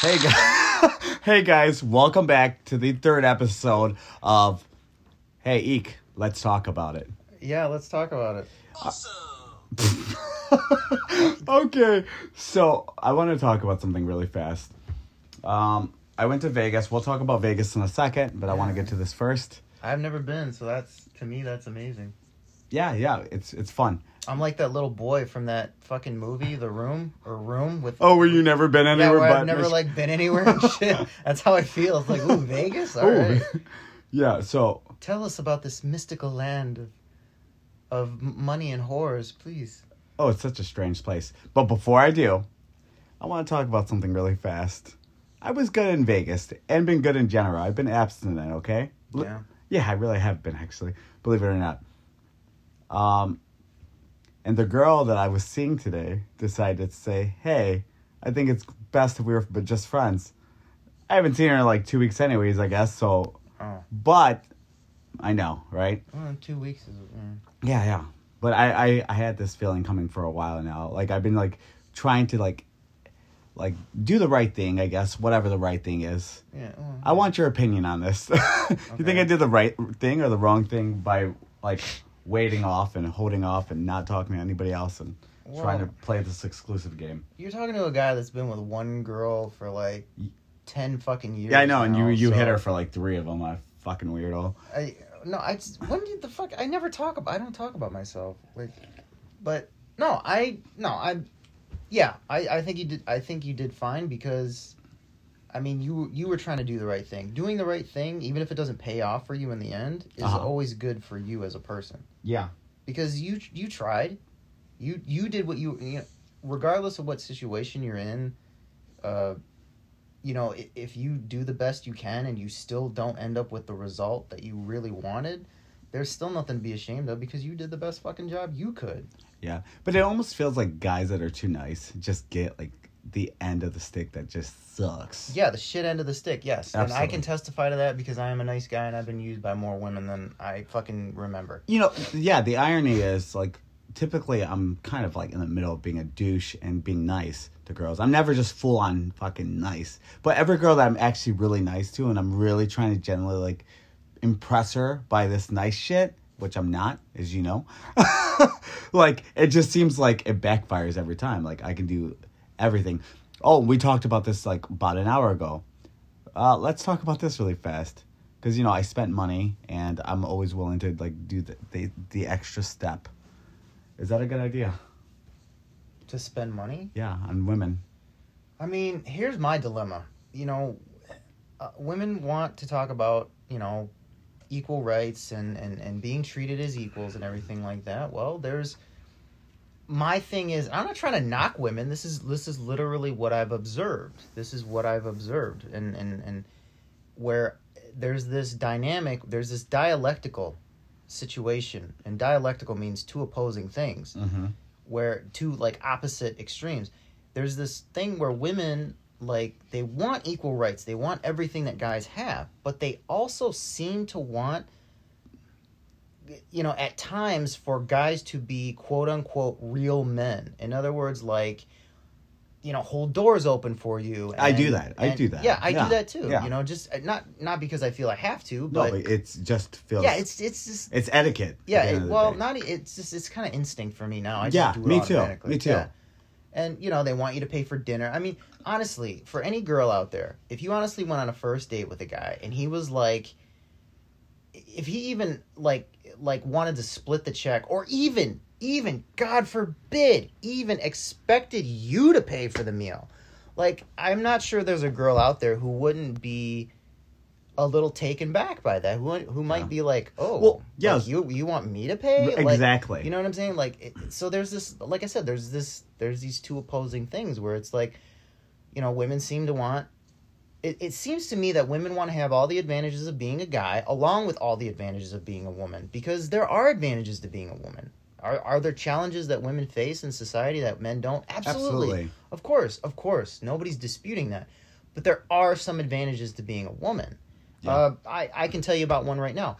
Hey guys, hey guys, welcome back to the third episode of Hey Eek, let's talk about it. Yeah, let's talk about it. Awesome. okay, so I want to talk about something really fast. Um, I went to Vegas. We'll talk about Vegas in a second, but I want to get to this first. I've never been, so that's to me that's amazing. Yeah, yeah, it's it's fun. I'm like that little boy from that fucking movie, The Room or Room with Oh, were you never been yeah, anywhere where but I've never Mich- like been anywhere and shit. That's how I feel. It's like, ooh, Vegas. All Ooh. right. yeah, so Tell us about this mystical land of of money and horrors, please. oh, it's such a strange place. But before I do, I want to talk about something really fast. I was good in Vegas and been good in general. I've been abstinent, okay? Yeah. Yeah, I really have been actually, believe it or not. Um, and the girl that I was seeing today decided to say, "Hey, I think it's best if we were but just friends." I haven't seen her in like two weeks, anyways. I guess so. Oh, But I know, right? well, two weeks is. Mm. Yeah, yeah. But I, I, I had this feeling coming for a while now. Like I've been like trying to like, like do the right thing. I guess whatever the right thing is. Yeah. Well, I want your opinion on this. you think I did the right thing or the wrong thing by like waiting off and holding off and not talking to anybody else and trying to play this exclusive game? You're talking to a guy that's been with one girl for like ten fucking years. Yeah, I know. And you now, you hit so- her for like three of them. I fucking weirdo. I no, I just, when did the fuck? I never talk about. I don't talk about myself. Like, but no, I no, I, yeah, I I think you did. I think you did fine because, I mean, you you were trying to do the right thing. Doing the right thing, even if it doesn't pay off for you in the end, is Uh-huh. always good for you as a person Yeah. because you you tried, you you did what you you know, regardless of what situation you're in, uh, you know i- if you do the best you can and you still don't end up with the result that you really wanted, there's still nothing to be ashamed of because you did the best fucking job you could. Yeah. But it almost feels like guys that are too nice just get like the end of the stick that just sucks. Yeah, the shit end of the stick, yes, and I can testify to that because I am a nice guy and I've been used by more women than I fucking remember. you know, yeah, the irony is like typically I'm kind of like in the middle of being a douche and being nice to girls. I'm never just full on fucking nice. But every girl that I'm actually really nice to and I'm really trying to generally like impress her by this nice shit, which I'm not, as you know. like it just seems like it backfires every time. Like I can do everything. Oh, we talked about this like about an hour ago. Uh, let's talk about this really fast because you know I spent money and I'm always willing to like do the, the the extra step. Is that a good idea? To spend money, Yeah, on women. I mean, here's my dilemma. You know, uh, women want to talk about, you know, equal rights and, and, and being treated as equals and everything like that. Well, there's my thing is I'm not trying to knock women. This is this is literally what I've observed. This is what I've observed and and, and where there's this dynamic, there's this dialectical situation. And dialectical means two opposing things Mm-hmm. where two like opposite extremes there's this thing where women like they want equal rights they want everything that guys have but they also seem to want you know at times for guys to be quote unquote real men in other words like you know hold doors open for you I do and- that. I and- do that. yeah i Yeah. do that too Yeah. you know just uh, not not because i feel i have to No, but but it's just feels. yeah it's it's just it's etiquette. yeah, it, well, not it's just it's kind of instinct for me now. I just Yeah, do it me too, me too. Yeah. And you know they want you to pay for dinner. I mean, honestly, for any girl out there, if you honestly went on a first date with a guy and he was like, if he even like like wanted to split the check, or even even God forbid, even expected you to pay for the meal, like I'm not sure there's a girl out there who wouldn't be a little taken back by that. Who who might Yeah. be like, oh, Well, yeah. like, you you want me to pay? Like, exactly. you know what I'm saying? Like, it, so there's this, like I said, there's this, there's these two opposing things where it's like, you know, women seem to want. It, it seems to me that women want to have all the advantages of being a guy, along with all the advantages of being a woman, because there are advantages to being a woman. Are are there challenges that women face in society that men don't? Absolutely. Absolutely. Of course, of course. Nobody's disputing that. But there are some advantages to being a woman. Yeah. Uh, I, I can tell you about one right now.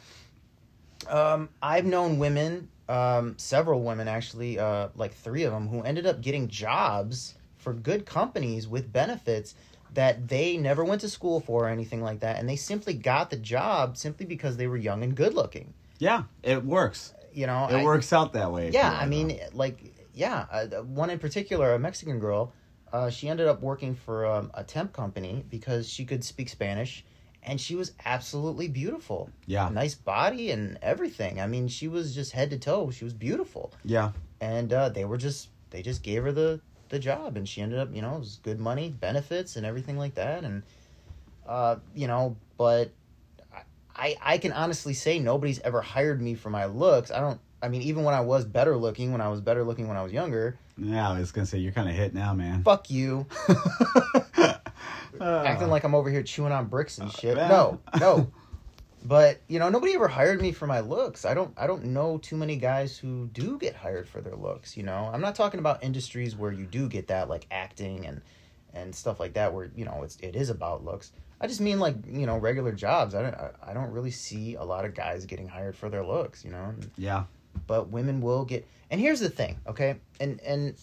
Um, I've known women, um, several women actually, uh, like three of them, who ended up getting jobs for good companies with benefits that they never went to school for or anything like that, and they simply got the job simply because they were young and good looking. Yeah, it works. You know, It I- works out that way. Yeah, I mean, like, yeah, uh, one in particular, a Mexican girl. Uh, she ended up working for um, a temp company because she could speak Spanish, and she was absolutely beautiful. Yeah. nice body and everything. I mean, she was just head to toe. She was beautiful, Yeah. and uh, they were just they just gave her the the job, and she ended up, you know, it was good money, benefits, and everything like that, and uh, you know, but I I can honestly say nobody's ever hired me for my looks. I don't. I mean, even when I was better looking, when I was better looking when I was younger, Yeah, I was gonna say you're kind of hit now, man. fuck you, Uh, acting like I'm over here chewing on bricks and shit. yeah. No, no. But you know, nobody ever hired me for my looks. I don't. I don't know too many guys who do get hired for their looks. You know, I'm not talking about industries where you do get that, like acting and and stuff like that, where you know it's it is about looks. I just mean like you know regular jobs. I don't. I, I don't really see a lot of guys getting hired for their looks. You know, yeah. but women will get and here's the thing okay and and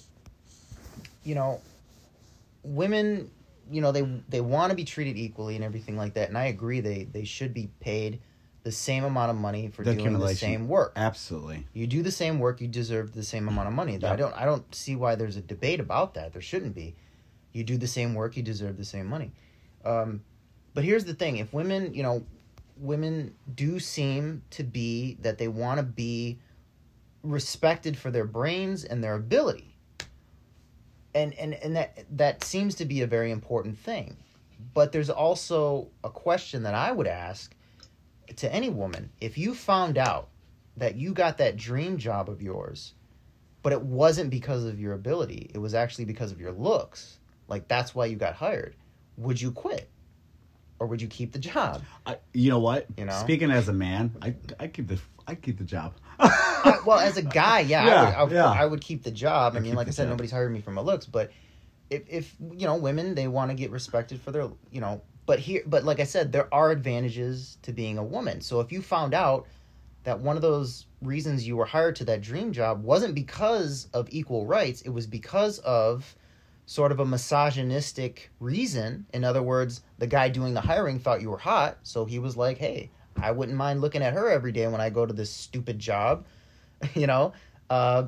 you know women you know they they want to be treated equally and everything like that and i agree they they should be paid the same amount of money for The doing the same work. Absolutely. you do the same work you deserve the same amount of money. Yeah. i don't i don't see why there's a debate about that. There shouldn't be. You do the same work you deserve the same money. Um, but here's the thing if women you know women do seem to be that they want to be respected for their brains and their ability and and and that that seems to be a very important thing but there's also a question that i would ask to any woman if you found out that you got that dream job of yours but it wasn't because of your ability it was actually because of your looks like that's why you got hired would you quit or would you keep the job I, you know what? You know? Speaking as a man, I I keep the I keep the job. I, well, as a guy, yeah, Yeah, I, would, I, would, yeah. I would keep the job. I mean, like I said, nobody's hired me for my looks, but if, if you know, women they want to get respected for their, you know, but here, but like I said, there are advantages to being a woman. So if you found out that one of those reasons you were hired to that dream job wasn't because of equal rights, it was because of sort of a misogynistic reason. In other words, the guy doing the hiring thought you were hot, so he was like, "Hey, I wouldn't mind looking at her every day when I go to this stupid job." you know, uh,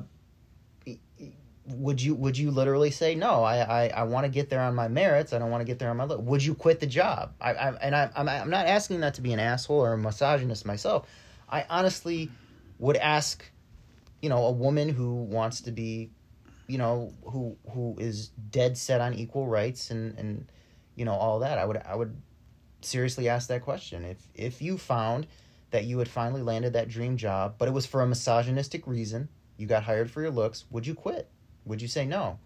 would you would you literally say no? I I, I want to get there on my merits. I don't want to get there on my look. Would you quit the job? I, I and I I'm I'm not asking that to be an asshole or a misogynist myself. I honestly would ask, you know, a woman who wants to be, you know, who who is dead set on equal rights and and you know all that. I would I would seriously ask that question if if you found that you had finally landed that dream job, but it was for a misogynistic reason. You got hired for your looks. Would you quit? Would you say no?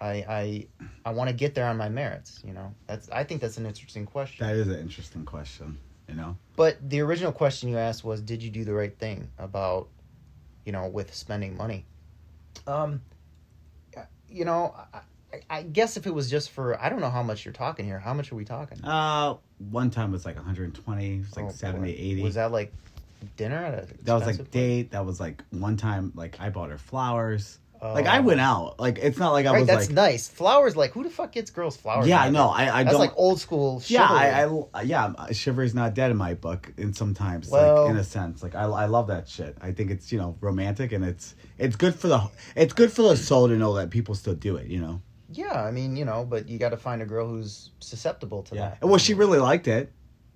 I I I want to get there on my merits. You know, that's I think that's an interesting question. That is an interesting question. You know. But the original question you asked was, did you do the right thing about, you know, with spending money? Um, you know, I, I- guess if it was just for, I don't know how much you're talking here. How much are we talking? Uh, one time was like 120. It was like Oh, 70, boy. 80. Was that like dinner at a that was like place? date. That was like one time. Like I bought her flowers. Oh. Like I went out. Like it's not like I Right, was that's like. nice. Flowers, like who the fuck gets girls flowers? Yeah, I know. I I That's don't. like old school. yeah. I, I uh, yeah. Um, uh, chivalry's not dead in my book. And sometimes, Well- like in a sense, like I I love that shit. I think it's you know romantic and it's it's good for the it's good for the soul to know that people still do it. You know. Yeah, I mean, you know, but you got to find a girl who's susceptible to Yeah. that. Well, she really liked it.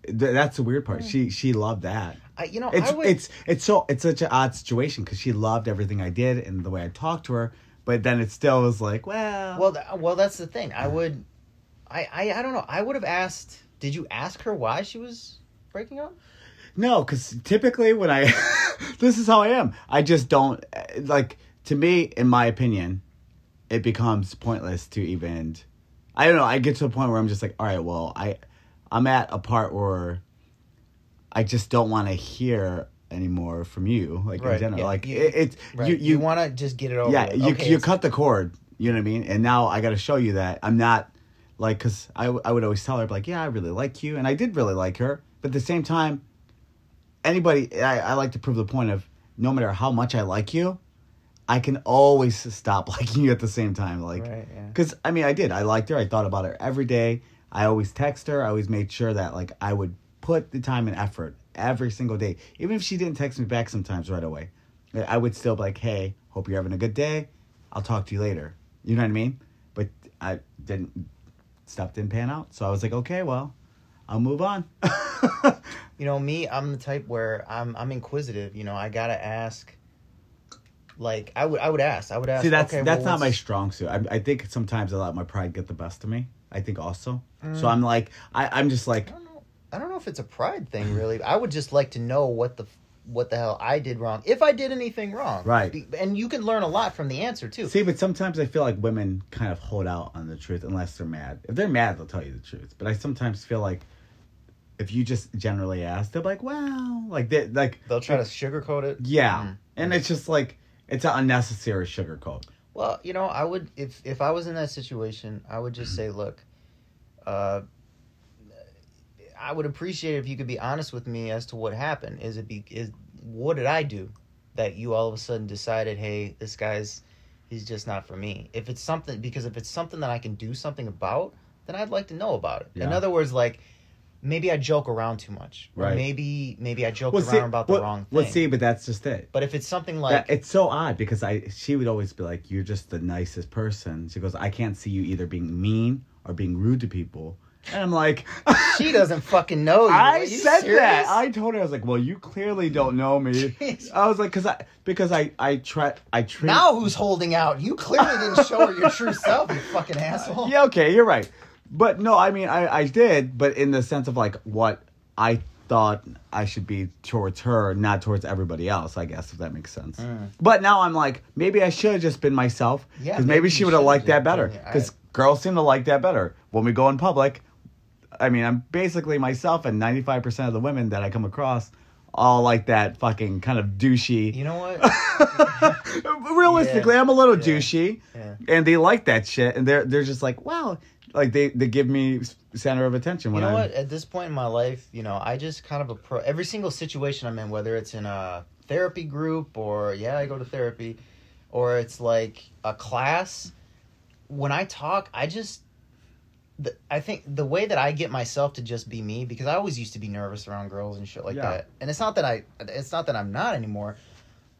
Th- That's the weird part. Mm. She she loved that. I, you know, It's would, it's it's so it's such an odd situation because she loved everything I did and the way I talked to her, but then it still was like, well, Well, th- well, that's the thing. I would, I, I, I don't know. I would have asked. Did you ask her why she was breaking up? No, because typically when I, this is how I am. I just don't eh, like. To me, in my opinion, it becomes pointless to even. I don't know. I get to a point where I'm just like, all right, well, I, I'm at a part where. I just don't want to hear anymore from you, like in Right, general. yeah, like you- it, it's Right. you, You, you, want to just get it over. yeah, you Okay, you it's- cut the cord. You know what I mean? And now I got to show you that I'm not like because I I would always tell her like, yeah, I really like you, and I did really like her, but at the same time, anybody I, I like to prove the point of no matter how much I like you, I can always stop liking you at the same time, like Right, yeah. because I mean I did I liked her, I thought about her every day. I always text her. I always made sure that like I would put the time and effort every single day, even if she didn't text me back sometimes right away. I would still be like, "Hey, hope you're having a good day. I'll talk to you later." You know what I mean? But I didn't. Stuff didn't pan out, so I was like, "Okay, well, I'll move on." You know, me, I'm the type where I'm I'm inquisitive. You know, I gotta ask. Like I would I would ask I would ask. See, that's okay, that's well, not my strong suit. I, I think sometimes I let my pride get the best of me. I think also. Mm. So I'm like, I, I'm just like, I don't know. I don't know if it's a pride thing, really. I would just like to know what the what the hell I did wrong, if I did anything wrong. Right. And you can learn a lot from the answer too. see, but sometimes I feel like women kind of hold out on the truth unless they're mad. If they're mad, they'll tell you the truth. But I sometimes feel like if you just generally ask, they'll be like, well, like they like They'll try to sugarcoat it. yeah, Mm. and it's just like it's an unnecessary sugarcoat. Well, you know, I would if if I was in that situation, I would just say, look, uh, I would appreciate if you could be honest with me as to what happened. Is it be is what did I do that you all of a sudden decided, hey, this guy's he's just not for me. If it's something because if it's something that I can do something about, then I'd like to know about it. In other words, like maybe I joke around too much, or Right. maybe maybe I joke Well, around see, about the well, wrong thing. well, see, but that's just it. but if it's something like that, it's so odd because I she would always be like, "You're just the nicest person." She goes, "I can't see you either being mean or being rude to people," and I'm like, she doesn't fucking know you. I you said serious? that. I told her I was like, "Well, you clearly don't know me." I was like, "Cause I because I I try I treat Now who's holding out? You clearly didn't show her your true self, you fucking asshole. yeah okay you're right, but no, I mean I I did, but in the sense of like what I thought I should be towards her, not towards everybody else. I guess if that makes sense. Mm. But now I'm like, maybe I should have just been myself. Yeah, because maybe maybe she would have liked that better. Because girls seem to like that better when we go in public. I mean, I'm basically myself, and 95% of the women that I come across all like that fucking kind of douchey. You know what? Realistically, I'm a little Yeah. douchey, Yeah. and they like that shit, and they're they're just like, wow, like they they give me center of attention You know I'm. what? At this point in my life, you know, I just kind of approach every single situation I'm in, whether it's in a therapy group or yeah, I go to therapy, or it's like a class. When I talk, I just, the, I think the way that I get myself to just be me because I always used to be nervous around girls and shit like Yeah. that, and it's not that I, it's not that I'm not anymore,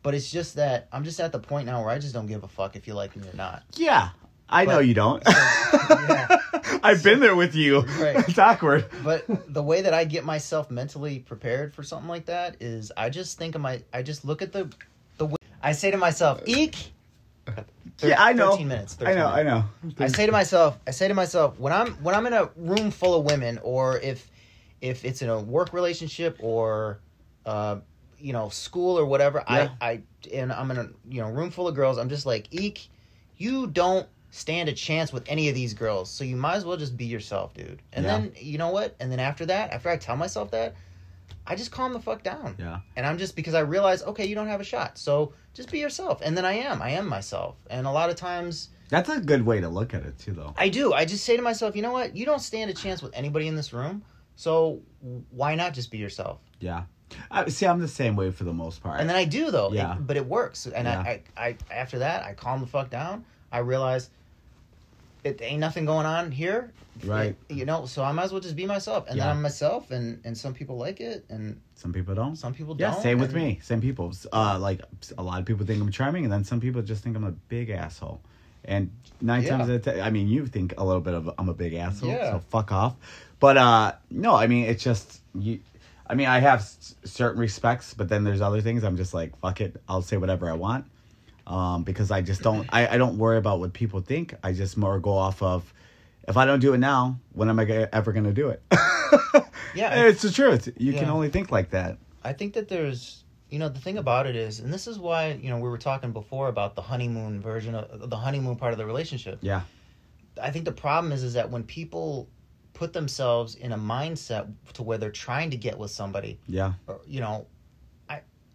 but it's just that I'm just at the point now where I just don't give a fuck if you like me or not. Yeah, I know you don't. Yeah. I've been there with you. Right. It's awkward. but the way that I get myself mentally prepared for something like that is I just think of my I just look at the the I say to myself, "Eek." Thir- yeah, I know. 13 minutes. 13 I know. I know. I say to myself, I say to myself when I'm when I'm in a room full of women or if if it's in a work relationship or uh you know, school or whatever, Yeah. I I and I'm in a you know, room full of girls, I'm just like, "Eek, you don't stand a chance with any of these girls. So you might as well just be yourself, dude. And Yeah. then you know what? And then after that, after I tell myself that, I just calm the fuck down. Yeah. And I'm just because I realize, okay, you don't have a shot. So just be yourself. And then I am. I am myself. And a lot of times That's a good way to look at it too, though. I do. I just say to myself, you know what? You don't stand a chance with anybody in this room. So why not just be yourself? Yeah. I, see, I'm the same way for the most part. And then I do though. It- Yeah. but it works. And Yeah. I, I, I after that, I calm the fuck down. I realize it ain't nothing going on here. Right. It- you know, so I might as well just be myself. And Yeah. then I'm myself and and some people like it and some people don't. some people Yeah, don't. Yeah, same with me. Same people. Uh, like a lot of people think I'm charming, and then some people just think I'm a big asshole. And nine Yeah. times out of ten, I mean, you think a little bit of I'm a big asshole, Yeah. so fuck off. But uh, no, I mean, it's just you. I mean, I have s- certain respects, but then there's other things I'm just like, fuck it, I'll say whatever I want, um, because I just don't. I, I don't worry about what people think. I just more go off of. If I don't do it now, when am I ever going to do it? Yeah. it's the truth. You can only think like that. I think that there's, you know, the thing about it is, and this is why, you know, we were talking before about the honeymoon version of the honeymoon part of the relationship. Yeah. I think the problem is, is that when people put themselves in a mindset to where they're trying to get with somebody, Yeah. or, you know,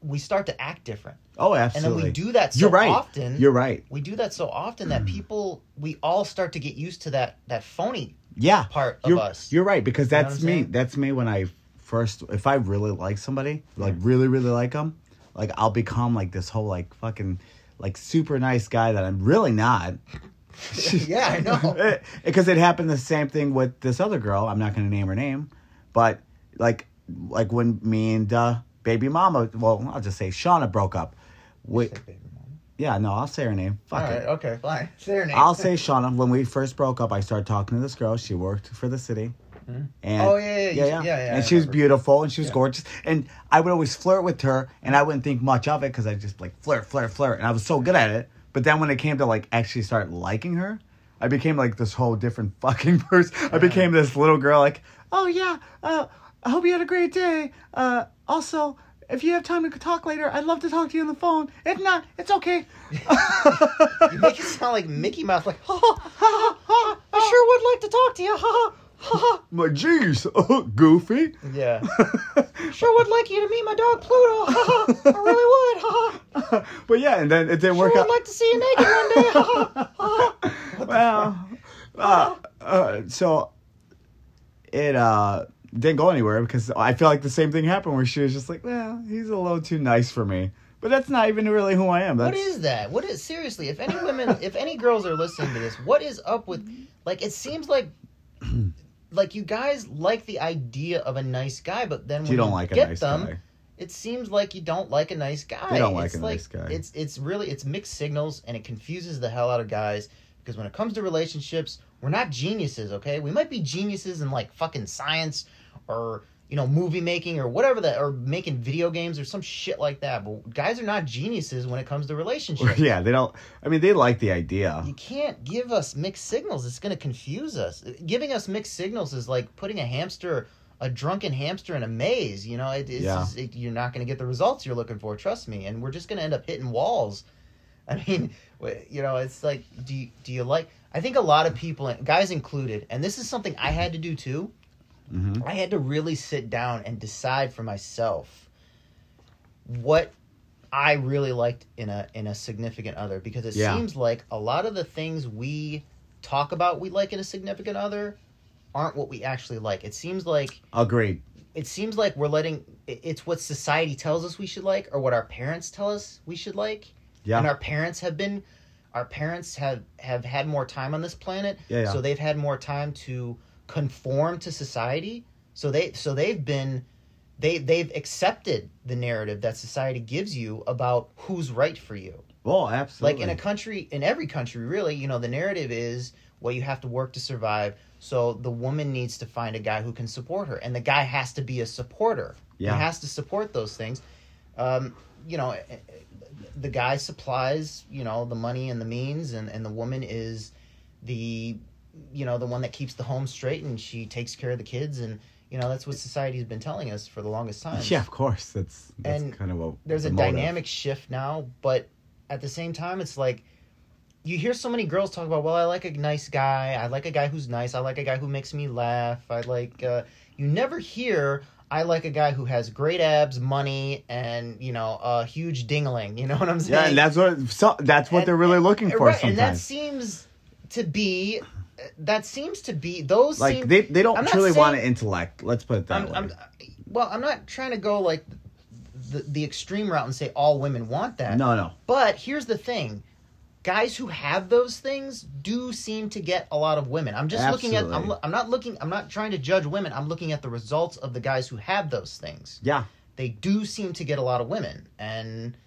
we start to act different, Oh, absolutely. and then we do that so You're right. often. You're right. we do that so often that people, we all start to get used to that that phony Yeah. part of You're, us. you're right because that's I'm me. saying? That's me when I first if I really like somebody, like really really like them, like I'll become like this whole like fucking like super nice guy that I'm really not. yeah, I know. Because it happened the same thing with this other girl. I'm not going to name her name, but like like when me and uh, baby mama, well, I'll just say Shauna broke up. We, Say baby mama. yeah, no, I'll say her name. Fuck All it. right, okay, fine. Say her name. I'll say Shauna. When we first broke up, I started talking to this girl. She worked for the city. And, Oh, yeah, yeah, you- yeah, yeah, And I she was beautiful and she was Yeah. gorgeous. And I would always flirt with her, and I wouldn't think much of it because I just like flirt, flirt, flirt, and I was so good at it. But then when it came to like actually start liking her, I became like this whole different fucking person. I became this little girl, like, oh yeah, uh, I hope you had a great day. Uh, also, if you have time to talk later, I'd love to talk to you on the phone. If not, it's okay. You make it sound like Mickey Mouse, like, ha ha ha ha. I sure would like to talk to you, ha ha ha. I'm like, jeez, goofy. Yeah. Sure would like you to meet my dog Pluto. Ha ha. I really would. Ha ha. but yeah, and then it didn't work Sure out. would like to see you naked one day. Ha ha. Ha ha. well, uh, uh, so it uh didn't go anywhere because I feel like the same thing happened where she was just like, well, he's a little too nice for me. But that's not even really who I am. That's, What is that? What is seriously? If any women, if any girls are listening to this, what is up with? Like, it seems like, like you guys like the idea of a nice guy, but then when you don't like a get nice them, guy. it seems like you don't like a nice guy. They don't like It's a nice guy. It's it's really it's mixed signals, and it confuses the hell out of guys because when it comes to relationships, we're not geniuses. Okay, we might be geniuses in like fucking science or you know movie making or whatever that or making video games or some shit like that. But guys are not geniuses when it comes to relationships. yeah, they don't. I mean, they like the idea. You can't give us mixed signals. It's going to confuse us. Giving us mixed signals is like putting a hamster, a drunken hamster, in a maze. You know, it, Yeah. just, it, you're not going to get the results you're looking for. Trust me. And we're just going to end up hitting walls. I mean, you know, it's like, do you, do you like? I think a lot of people, guys included, and this is something I had to do too. Hmm I had to really sit down and decide for myself what I really liked in a in a significant other because it Yeah. seems like a lot of the things we talk about we like in a significant other aren't what we actually like. It seems like Agreed. it seems like we're letting it's what society tells us we should like or what our parents tell us we should like. Yeah. And our parents have been our parents have have had more time on this planet Yeah, yeah. so they've had more time to conform to society. So they so they've been they they've accepted the narrative that society gives you about who's right for you. Well, absolutely. like in a country in every country really you know the narrative is well you have to work to survive. So the woman needs to find a guy who can support her and the guy has to be a supporter. Yeah. he has to support those things. Um, you know the guy supplies you know the money and the means and, and the woman is the you know the one that keeps the home straight and she takes care of the kids and you know that's what society's been telling us for the longest time yeah, of course. That's that's And kind of what there's a motive. dynamic shift now, but at the same time, it's like you hear so many girls talk about, well, I like a nice guy. I like a guy who's nice. I like a guy who makes me laugh. I like, uh, you never hear, I like a guy who has great abs, money, and, you know, a huge dingling. You know what I'm saying? Yeah, and that's what so, that's what And- they're really and- looking for right, And that seems to be, that seems to be, those Like seem, they they don't I'm truly want saying- an intellect. Let's put it that I'm, way. I'm, well, I'm not trying to go like the, the extreme route and say all women want that. no, no. But here's the thing. Guys who have those things do seem to get a lot of women. I'm just looking at I'm, I'm not looking I'm not trying to judge women. I'm looking at the results of the guys who have those things. Yeah. They do seem to get a lot of women. And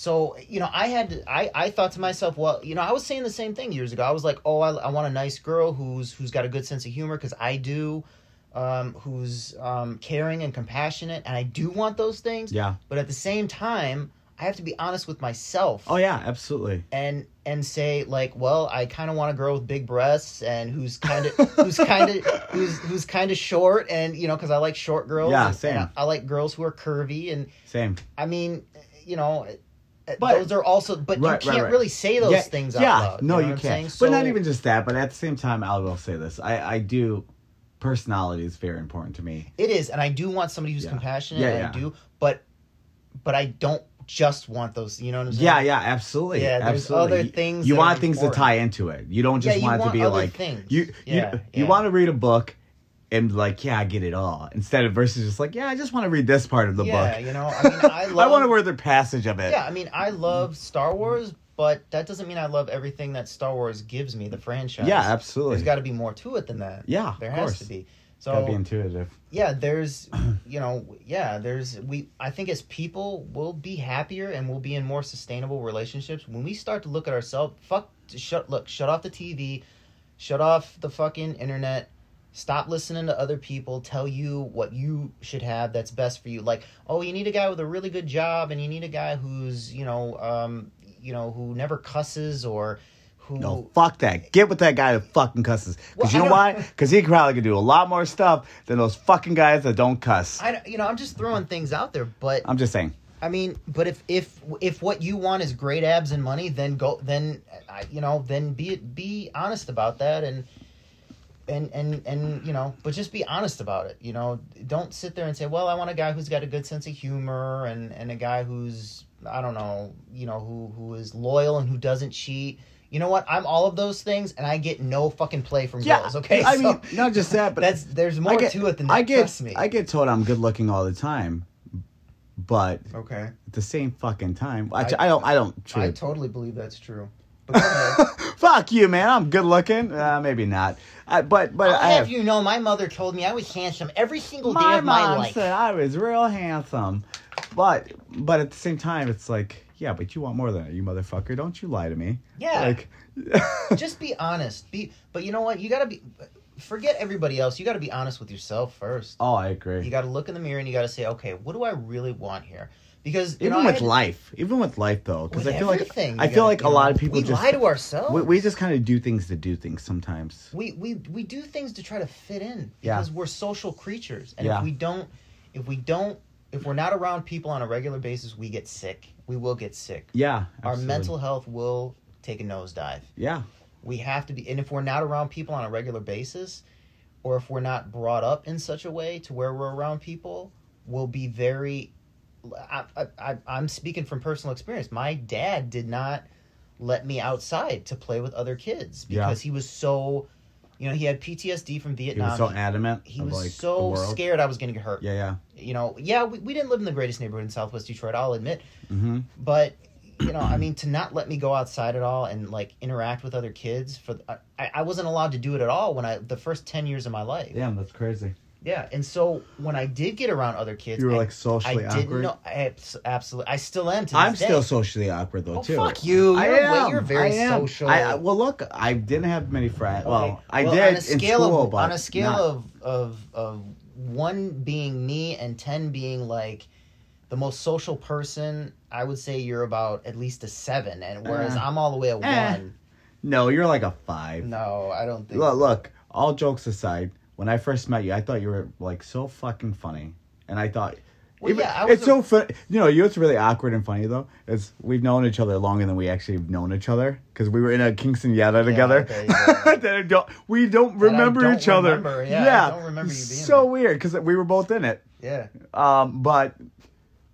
so, you know, I had to, I I thought to myself, well, you know, I was saying the same thing years ago. I was like, "Oh, I, I want a nice girl who's who's got a good sense of humor cuz I do." Um, who's um, caring and compassionate, and I do want those things. Yeah. But at the same time, I have to be honest with myself Oh yeah, absolutely. and and say like, well, I kind of want a girl with big breasts and who's kind of who's kind of who's who's kind of short, and you know, because I like short girls. Yeah, and, same. and I, I like girls who are curvy, and Same. I mean, you know. Uh, but- those are also, but Right, you can't right. really say those yeah, things out yeah, loud. no, know you, I'm saying? can't. But not even just that. But at the same time, I will say this: I I do. Personality is very important to me. It is, and I do want somebody who's Yeah. compassionate. Yeah, yeah. I do, but but I don't just want those. You know what I'm saying? Yeah, yeah, absolutely. Yeah, there's absolutely. other You- things You that want things important. to tie into it. You don't just Yeah, you want it to be like things. you. You, you want to read a book. And like, yeah, I get it all. Instead of versus just like, yeah, I just want to read this part of the yeah, book. Yeah, you know, I mean, I love. I want to read the passage of it. Yeah, I mean, I love Star Wars, but that doesn't mean I love everything that Star Wars gives me. The franchise. Yeah, absolutely. There's got to be more to it than that. Yeah, there has course. to be. So Gotta be intuitive. yeah, there's, you know, yeah, there's we. I think as people, we'll be happier and we'll be in more sustainable relationships when we start to look at ourselves. Fuck, shut. Look, shut off the TV, shut off the fucking internet. Stop listening to other people tell you what you should have that's best for you. Like, oh, you need a guy with a really good job, and you need a guy who's, you know, um, you know, who never cusses or who. No, fuck that. Get with that guy that fucking cusses. Because Well, you know why? Because he probably could do a lot more stuff than those fucking guys that don't cuss. I, you know, I'm just throwing things out there, but I'm just saying. I mean, but if if if what you want is great abs and money, then go. Then I- you know, then be be honest about that, and and and and you know, but just be honest about it. You know, don't sit there and say, "Well, I want a guy who's got a good sense of humor and and a guy who's I don't know, you know, who who is loyal and who doesn't cheat." You know what? I'm all of those things, and I get no fucking play from girls. Okay, I So mean, not just that, but that's there's more get, to it than that. I get, trust me. I get told I'm good looking all the time, but okay, at the same fucking time, I, I don't, I don't. I totally believe that's true. But go ahead. Fuck you, man. I'm good looking. Uh, maybe not. I, but but I'll I have have. you know, my mother told me I was handsome every single day my of my mom life. said I was real handsome, but but at the same time, it's like, yeah, but you want more than that, you motherfucker. Don't you lie to me. Yeah. Like, Just be honest. Be, but you know what? You gotta be. Forget everybody else. You gotta be honest with yourself first. oh, I agree. You gotta look in the mirror and you gotta say, okay, what do I really want here? Because even know, with had- life, even with life though, because I feel like I feel like a know, lot of people we just lie to ourselves. we, we just kind of do things to do things sometimes. we we we do things to try to fit in Yeah. because we're social creatures and Yeah. if we don't if we don't if we're not around people on a regular basis we get sick we will get sick Yeah, our mental health will take a nosedive Yeah, we have to be and if we're not around people on a regular basis or if we're not brought up in such a way to where we're around people we'll be very I, I, I, i'm speaking from personal experience my dad did not let me outside to play with other kids Yeah. because he was so you know he had ptsd from Vietnam. he was so adamant. he of, was like, so scared i was going to get hurt Yeah, yeah. you know yeah we, we didn't live in the greatest neighborhood in southwest detroit i'll admit hmm but you know i mean to not let me go outside at all and like interact with other kids for i, I wasn't allowed to do it at all when i the first 10 years of my life Damn, that's crazy. Yeah and so when i did get around other kids You were I- like socially i didn't awkward. know I, absolutely i still am I'm this still socially awkward though Oh, too. fuck you. I You're- am. you're very I am. social. I, I- well, look, I didn't have many friends. Well, Okay. I Well, did on a scale in school, of but on a scale not- of of of one being me and ten being like the most social person, I would say you're about at least a seven, and whereas Uh, I'm all the way at eh. one. No, you're like a five. No, I don't think. Look, look, all jokes aside, when I first met you, I thought you were like so fucking funny, and I thought. Well, even- yeah, it's a- so fun. You know, you know what's really awkward and funny though is we've known each other longer than we actually have known each other because we were in a Kingston Yada together. there you go. that I don't, we don't That I remember don't each other. remember, yeah, I don't remember you being so there. weird because we were both in it. Yeah, Um, but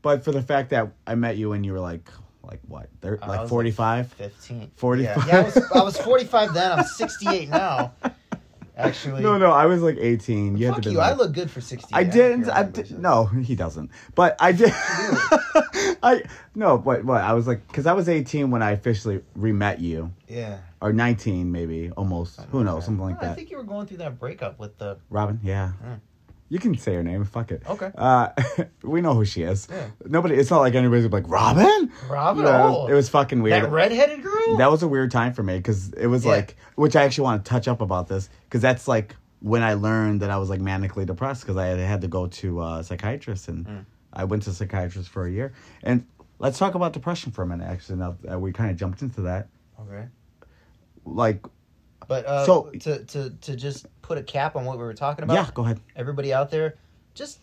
but for the fact that I met you when you were like like what, thir- I like forty five. fifteen. 45. Yeah, yeah I, was, I was forty five then. I'm sixty eight now. Actually, No, no, I was like eighteen. You had Fuck to be you. like, I look good for sixty. I didn't. I did, no, he doesn't. But I did. I no, but what I was like, because I was 18 when I officially re-met you, Yeah. or 19 maybe, almost. Who knows, something like I that. I think you were going through that breakup with the. Robin, yeah. Mm. You can say her name. Fuck it. Okay. Uh, we know who she is. Yeah. Nobody. It's not like anybody's like Robin. Robin. Yeah, oh, it was fucking weird. that redheaded girl. That was a weird time for me because it was Yeah. like, which I actually want to touch up about this because that's like when I learned that I was like manically depressed because I had, had to go to a psychiatrist and Mm. I went to a psychiatrist for a year. And let's talk about depression for a minute. Actually, now we kind of jumped into that, okay. like, But uh, So- to to to just put a cap on what we were talking about. yeah, go ahead. Everybody out there, just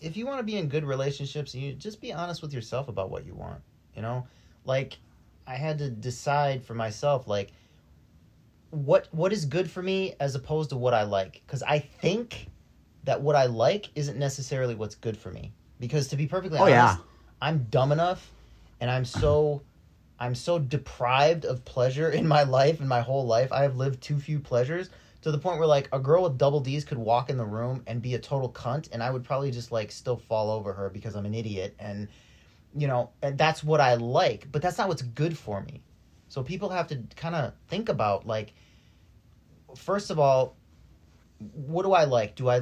if you want to be in good relationships, you just be honest with yourself about what you want. You know, like I had to decide for myself, like what what is good for me as opposed to what I like, because I think that what I like isn't necessarily what's good for me. Because to be perfectly Oh, honest, yeah. I'm dumb enough, and I'm so. I'm so deprived of pleasure in my life, in my whole life. I have lived too few pleasures to the point where like a girl with double D's could walk in the room and be a total cunt, and I would probably just like still fall over her because I'm an idiot, and you know, and that's what I like, but that's not what's good for me. So people have to kind of think about like, first of all, what do I like? Do I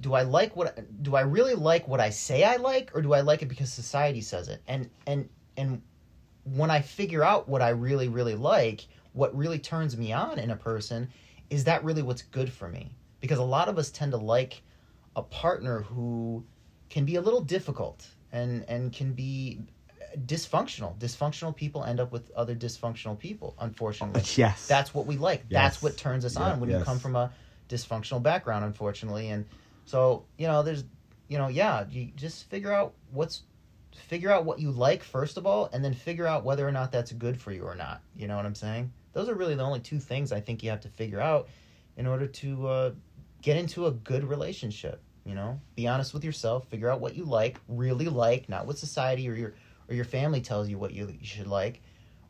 do I like what do I really like what I say I like, or do I like it because society says it? And and and when I figure out what I really really like, what really turns me on in a person, is that really what's good for me? Because a lot of us tend to like a partner who can be a little difficult and and can be dysfunctional. Dysfunctional people end up with other dysfunctional people, unfortunately. Yes. That's what we like. Yes. That's what turns us Yeah, on when you come from a dysfunctional background, unfortunately. And so, you know, there's, you know, yeah, you just figure out what's, figure out what you like first of all, and then figure out whether or not that's good for you or not. You know what I'm saying? Those are really the only two things I think you have to figure out in order to uh, get into a good relationship. You know, be honest with yourself. Figure out what you like, really like, not what society or your or your family tells you what you, you should like,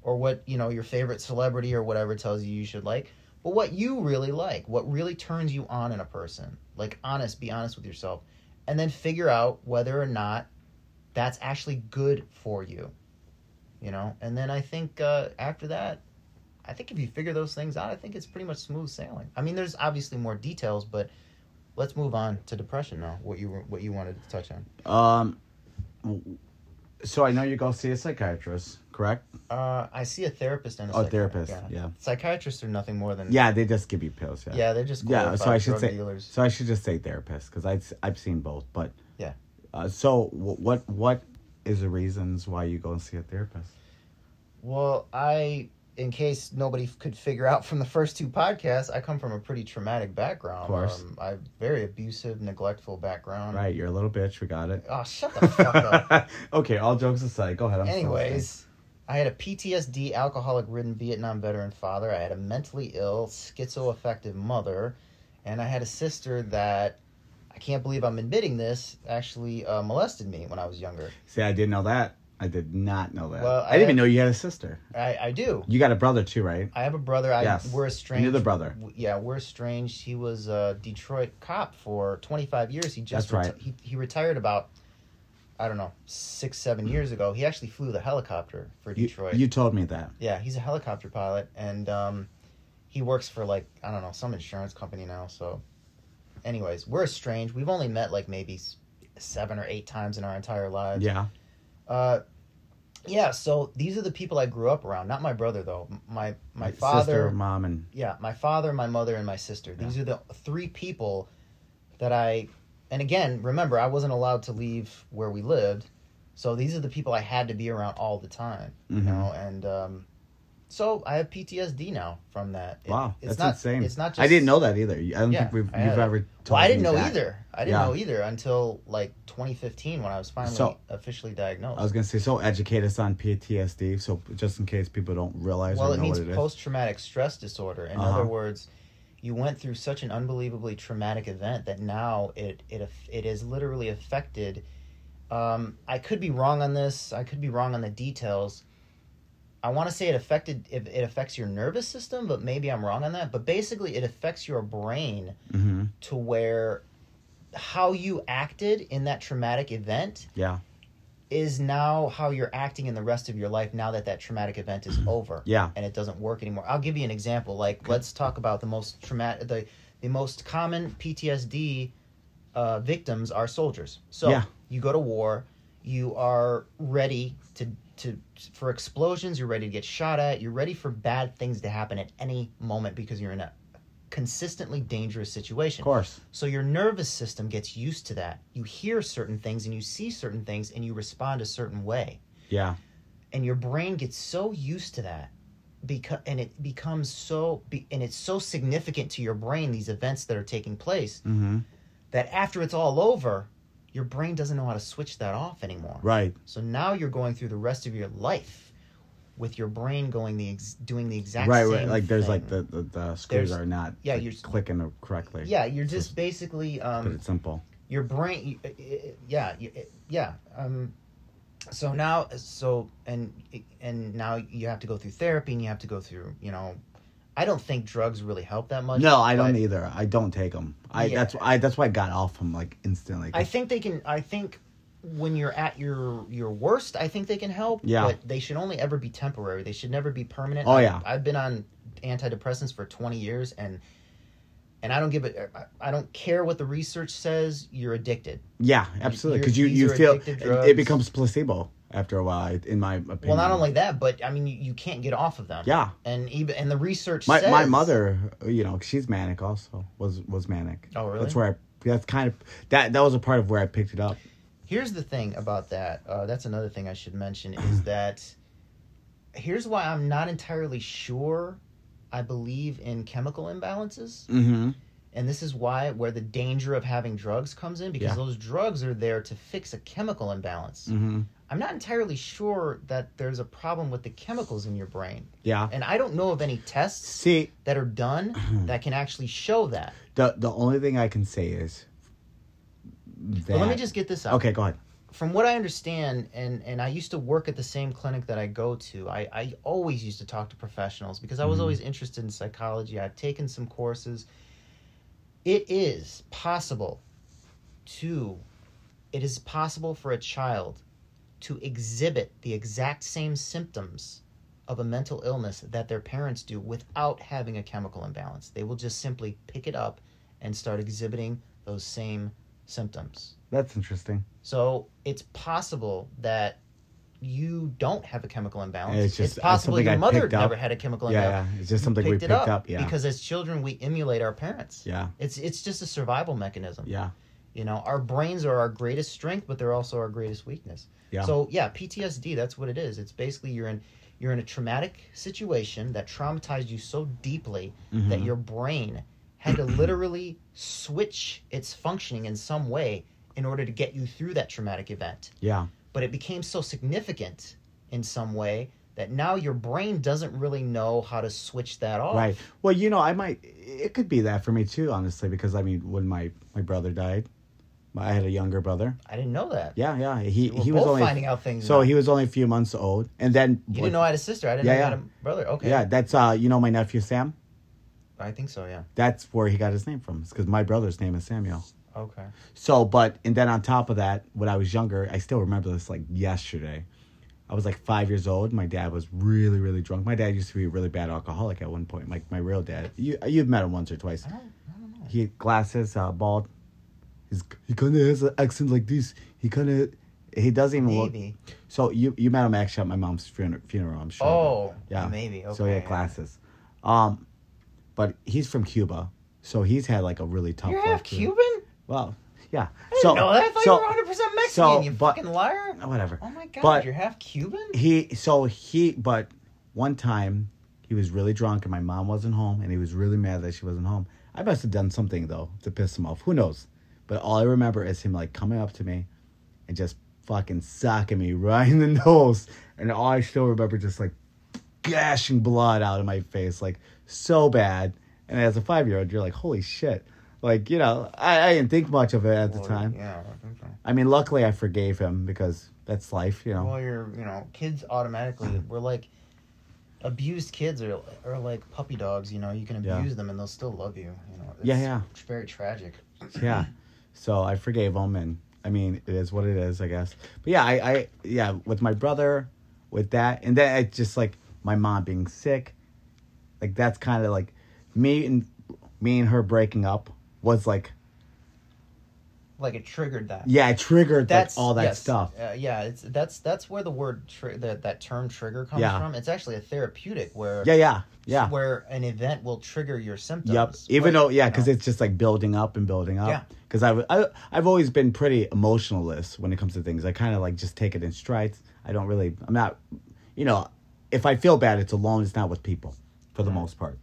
or what you know your favorite celebrity or whatever tells you you should like, but what you really like, what really turns you on in a person. Like honest, be honest with yourself, and then figure out whether or not that's actually good for you. You know, and then I think uh, after that, I think if you figure those things out, I think it's pretty much smooth sailing. I mean, there's obviously more details, but let's move on to depression now. What you were, what you wanted to touch on? Um. So I know you go see a psychiatrist, correct? Uh, I see a therapist and a Oh, therapist, yeah. Psychiatrists are nothing more than Yeah, they just give you pills. Yeah. yeah, they're just Yeah, so I should say. dealers. So I should just say therapist because I've I've seen both. But Yeah. Uh, so what what is the reasons why you go and see a therapist? Well, I, in case nobody could figure out from the first two podcasts, I come from a pretty traumatic background. Of course. Um, I very abusive, neglectful background. Right, you're a little bitch. We got it. Oh, shut the fuck up. okay, all jokes aside, go ahead. I'm Anyways, I had a PTSD, alcoholic ridden Vietnam veteran father. I had a mentally ill, schizoaffective mother. And I had a sister that, can't believe I'm admitting this, actually uh, molested me when I was younger. See, I didn't know that. I did not know that. Well, I, didn't I- even know you had a sister. I, I do. You got a brother too, right? I have a brother. I Yes. we're estranged. You're the brother. Yeah, we're estranged. He was a Detroit cop for 25 years. He just That's right. he he retired about I don't know six seven years ago. He actually flew the helicopter for You, Detroit. you told me that. yeah, he's a helicopter pilot, and um, he works for like I don't know some insurance company now. So, anyways, we're estranged. We've only met like maybe seven or eight times in our entire lives. Yeah. Uh, yeah. So these are the people I grew up around. Not my brother though. M- My my father, sister, mom, and yeah, my father, my mother, and my sister. These are the three people that I. And again, remember, I wasn't allowed to leave where we lived, so these are the people I had to be around all the time. You Mhm. know, and um, so I have PTSD now from that. It- wow, it's that's not, insane. It's not just. I didn't know that either. I don't Yeah, think we've, you've ever. Told Well, I didn't know that. either. I didn't Yeah. know either until like 2015 when I was finally So- officially diagnosed. I was gonna say, so educate us on PTSD, so just in case people don't realize well, or it know means what it is. post traumatic stress disorder. In Uh-huh. other words, you went through such an unbelievably traumatic event that now it it it is literally affected. Um, I could be wrong on this. I could be wrong on the details. I want to say it affected it, it affects your nervous system, but maybe I'm wrong on that. But basically, it affects your brain hmm to where how you acted in that traumatic event Yeah, is now how you're acting in the rest of your life now that that traumatic event is over yeah, and it doesn't work anymore. I'll give you an example. Like, let's talk about the most traumatic, the the most common PTSD uh, victims are soldiers. So Yeah. you go to war, you are ready to to for explosions. You're ready to get shot at. You're ready for bad things to happen at any moment because you're in a consistently dangerous situation. of course. So your nervous system gets used to that. You hear certain things and you see certain things and you respond a certain way Yeah, and your brain gets so used to that because and it becomes so be, and it's so significant to your brain these events that are taking place hmm that after it's all over your brain doesn't know how to switch that off anymore right. so now you're going through the rest of your life with your brain going the ex- doing the exact Right, same right. Like there's thing. like the the, the screws There's- are not yeah, like, you're- clicking correctly. yeah you're just basically but um it's simple. your brain yeah yeah um so now so and and now you have to go through therapy and you have to go through you know I don't think drugs really help that much. No, I don't either. I don't take them. I Yeah. that's I that's why I got off them like instantly. I think they can. I think when you're at your your worst, I think they can help. Yeah. But they should only ever be temporary. They should never be permanent. Oh, I- yeah. I've been on antidepressants for 20 years, and and I don't give it. I- don't care what the research says. You're addicted. yeah, absolutely. Because you you feel it becomes placebo after a while. In my opinion. Well, not only that, but I mean, you, you can't get off of them. Yeah. And even and the research My says my mother, you know, she's manic also. Was was manic. Oh, really? That's where I. That's kind of that. That was a part of where I picked it up. Here's the thing about that. Uh, that's another thing I should mention is that here's why I'm not entirely sure. I believe in chemical imbalances, Mm-hmm. and this is why where the danger of having drugs comes in because Yeah. those drugs are there to fix a chemical imbalance. Mm-hmm. I'm not entirely sure that there's a problem with the chemicals in your brain, Yeah. and I don't know of any tests See, that are done that can actually show that. the the only thing I can say is. That, But let me just get this out. Okay, go ahead. from what I understand, and and I used to work at the same clinic that I go to. I I always used to talk to professionals because I was Mhm. always interested in psychology. I've taken some courses. It is possible to, it is possible for a child to exhibit the exact same symptoms of a mental illness that their parents do without having a chemical imbalance. They will just simply pick it up and start exhibiting those same symptoms. That's interesting. So it's possible that you don't have a chemical imbalance. It's It's, just, uh, possible your I mother never had a chemical imbalance. yeah. It's just something we picked picked it up. Yeah. Because as children, we emulate our parents. yeah. It's it's just a survival mechanism. Yeah. You know, our brains are our greatest strength, but they're also our greatest weakness. Yeah. So yeah, PTSD. That's what it is. It's basically you're in you're in a traumatic situation that traumatized you so deeply that Mhm. your brain had to literally switch its functioning in some way in order to get you through that traumatic event. Yeah. But it became so significant in some way that now your brain doesn't really know how to switch that off. Right. Well, you know, I might. It could be that for me too, honestly, because I mean, when my my brother died, I had a younger brother. I didn't know that. Yeah, yeah. He he was only finding out things. so now. he was only a few months old, and then You didn't know I had a sister. I didn't Yeah, know you yeah. had a brother. Okay. Yeah, that's uh, you know, my nephew Sam. I think so. Yeah. That's where he got his name from. It's because my brother's name is Samuel. Okay. So, but and then on top of that, when I was younger, I still remember this like yesterday. I was like five years old. My dad was really, really drunk. My dad used to be a really bad alcoholic at one point. Like my real dad. You you've met him once or twice. I don't. I don't know. He had glasses, uh, bald. He's he kind of has an accent like this. He kind of he doesn't even look. Maybe. So you you met him actually at my mom's funeral. funeral I'm sure. Oh. Yeah. Maybe. Okay. so he had yeah. glasses. Um, but he's from Cuba, so he's had like a really tough. You're life, half. Cuban. Well, yeah. I didn't so know that. I thought so you were 100 percent Mexican. so, you but- fucking liar. whatever. Oh my god. but- you're half Cuban. He so he but one time he was really drunk and my mom wasn't home and he was really mad that she wasn't home. I must have done something though to piss him off. Who knows? But all I remember is him like coming up to me and just fucking socking me right in the nose. And all I still remember just like gashing blood out of my face, like so bad. And as a five year old, you're like, holy shit. Like, you know, I, I didn't think much of it at the Well, time. Yeah. I think so. I mean, luckily I forgave him because that's life, you know. Well, you're, you know, kids automatically, we're like, abused kids are, are like puppy dogs, you know, you can Yeah. abuse them and they'll still love you, you know. It's, Yeah, yeah. It's very tragic. yeah so i forgave him and i mean it is what it is i guess but yeah i i yeah with my brother with that and then it's just like my mom being sick like that's kind of like me and me and her breaking up was like Like it triggered that. yeah it triggered That's like all that yes, stuff Uh, yeah, it's that's that's where the word tri- that that term trigger comes Yeah. from. It's actually a therapeutic where yeah yeah yeah where an event will trigger your symptoms. Yep. Even Where, though, yeah, because it's just like building up and building up. Yeah. Because I've I, I've always been pretty emotionalist when it comes to things. I kind of like just take it in strides. I don't really. I'm not. You know, if I feel bad, it's alone. It's not with people, for the Right. most part.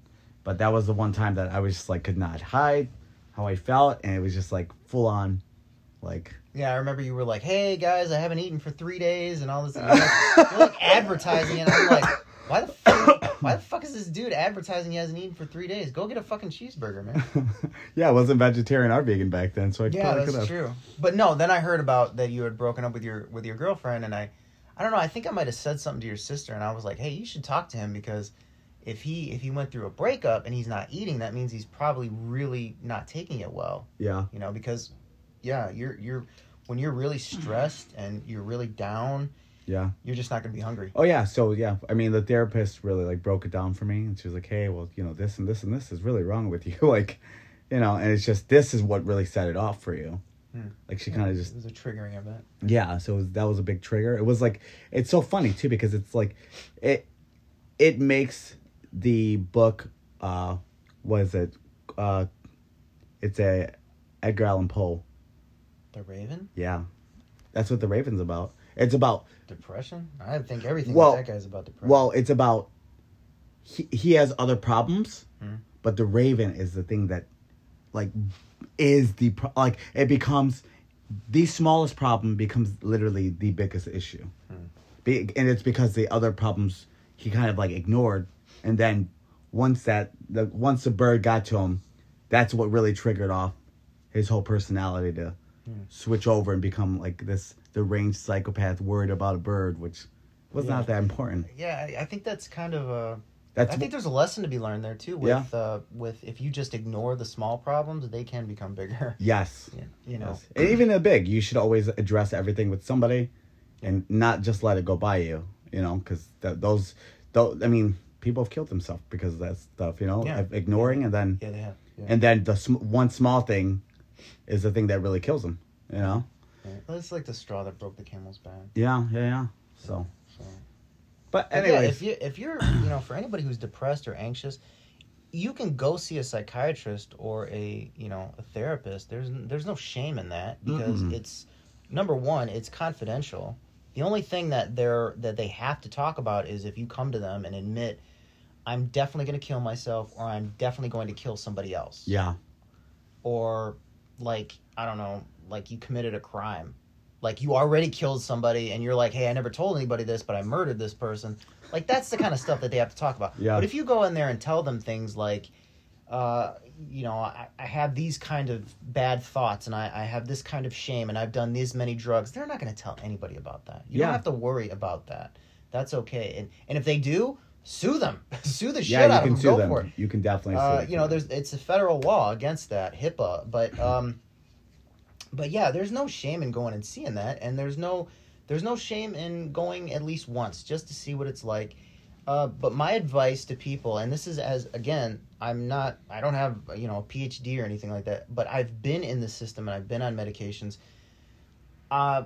But that was the one time that I was just like could not hide how I felt, and it was just like full on, like yeah, I remember you were like, "Hey guys, I haven't eaten for three days," and all this. You're like, you're like advertising, and I'm like, "Why the fuck, why the fuck is this dude advertising he hasn't eaten for three days? Go get a fucking cheeseburger, man." yeah, I wasn't vegetarian or vegan back then, so I yeah, probably that's could have. true. But no, then I heard about that you had broken up with your with your girlfriend, and I, I don't know. I think I might have said something to your sister, and I was like, "Hey, you should talk to him because if he if he went through a breakup and he's not eating, that means he's probably really not taking it well. Yeah. You know, because yeah, you're you're when you're really stressed and you're really down, Yeah. you're just not going to be hungry. Oh yeah, so yeah, I mean the therapist really like broke it down for me, and she was like, "Hey, well, you know, this and this and this is really wrong with you, like, you know, and it's just this is what really set it off for you." Hmm. Like she kind of just it was a triggering event. yeah, so it was, that was a big trigger. It was like it's so funny too because it's like it it makes the book uh was it uh it's a Edgar Allan Poe. The Raven, Yeah. That's what the Raven's about. It's about depression. I think everything Well- that guy's about depression. Well, it's about he he has other problems, Mhm. but the Raven is the thing that like is the pro- like it becomes the smallest problem becomes literally the biggest issue. Be, and it's because the other problems he kind of like ignored and then once that the once the bird got to him, that's what really triggered off his whole personality to switch over and become like this deranged psychopath worried about a bird, which was Yeah. not that important. yeah, I, think that's kind of a. That's I think there's a lesson to be learned there too. With Yeah. uh, with if you just ignore the small problems, they can become bigger. yes. Yeah, you know. Yes. And even the big, you should always address everything with somebody, and not just let it go by you. You know, because th- those, those, I mean, people have killed themselves because of that stuff. You know, Yeah. ignoring and then Yeah, they have. Yeah. and then the sm- one small thing is the thing that really kills them. You know. Yeah. That's like the straw that broke the camel's back. Yeah, yeah, yeah. So, So. but But anyway, yeah, if you if you're you know for anybody who's depressed or anxious, you can go see a psychiatrist or a you know a therapist. There's there's no shame in that because Mm-mm. it's number one, it's confidential. The only thing that they're that they have to talk about is if you come to them and admit, I'm definitely going to kill myself or I'm definitely going to kill somebody else. yeah, Or like I don't know, like you committed a crime. Like you already killed somebody and you're like, "Hey, I never told anybody this, but I murdered this person." Like that's the kind of stuff that they have to talk about. Yeah. But if you go in there and tell them things like uh, you know, I, I have these kind of bad thoughts and I, I have this kind of shame and I've done these many drugs. They're not going to tell anybody about that. You Yeah. don't have to worry about that. That's okay. And and if they do, sue them. sue the shit yeah, you out can of them. Go them. for it. You can definitely. Uh, you know, there's it's a federal law against that, HIPAA, but um, but yeah, there's no shame in going and seeing that, and there's no there's no shame in going at least once just to see what it's like. Uh, but my advice to people, and this is as again, I'm not, I don't have you know a PhD or anything like that, but I've been in the system and I've been on medications. Uh,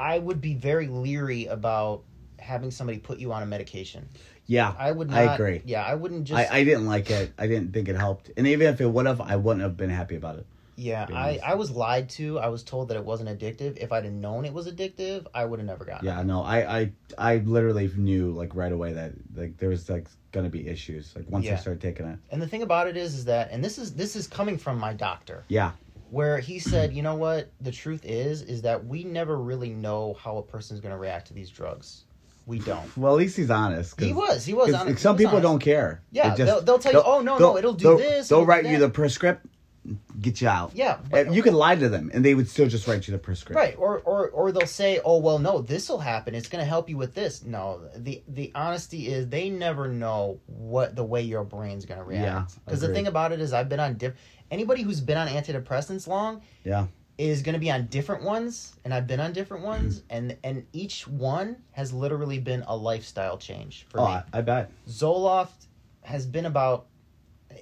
I would be very leery about having somebody put you on a medication. yeah, I would not. I agree. Yeah, I wouldn't just. I, I didn't like it. I didn't think it helped. And even if it would have, I wouldn't have been happy about it. Yeah, I. I was lied to. I was told that it wasn't addictive. If I'd have known it was addictive, I would have never gotten it. Yeah, no, I, I, I literally knew like right away that like there was like gonna be issues like once I Yeah. started taking it. And the thing about it is, is that, and this is this is coming from my doctor, Yeah, where he said, you know what, the truth is, is that we never really know how a person's going to react to these drugs. We don't. well, at least he's honest. 'cause- He was. He was. 'cause honest, he some was people honest. don't care. Yeah, just- they'll, they'll tell you, oh no, they'll- no, it'll do they'll- this. They'll it'll do write you that." the prescript, get you out. Yeah, but- you can lie to them, and they would still just write you the prescription. Right, or or or they'll say, "Oh well, no, this will happen. It's going to help you with this." No, the the honesty is they never know what the way your brain's going to react. Yeah, Because the thing about it is, I've been on diff. Anybody who's been on antidepressants long Yeah, is going to be on different ones, and I've been on different ones, mm-hmm. and and each one has literally been a lifestyle change for oh, me. I, I bet. Zoloft has been about.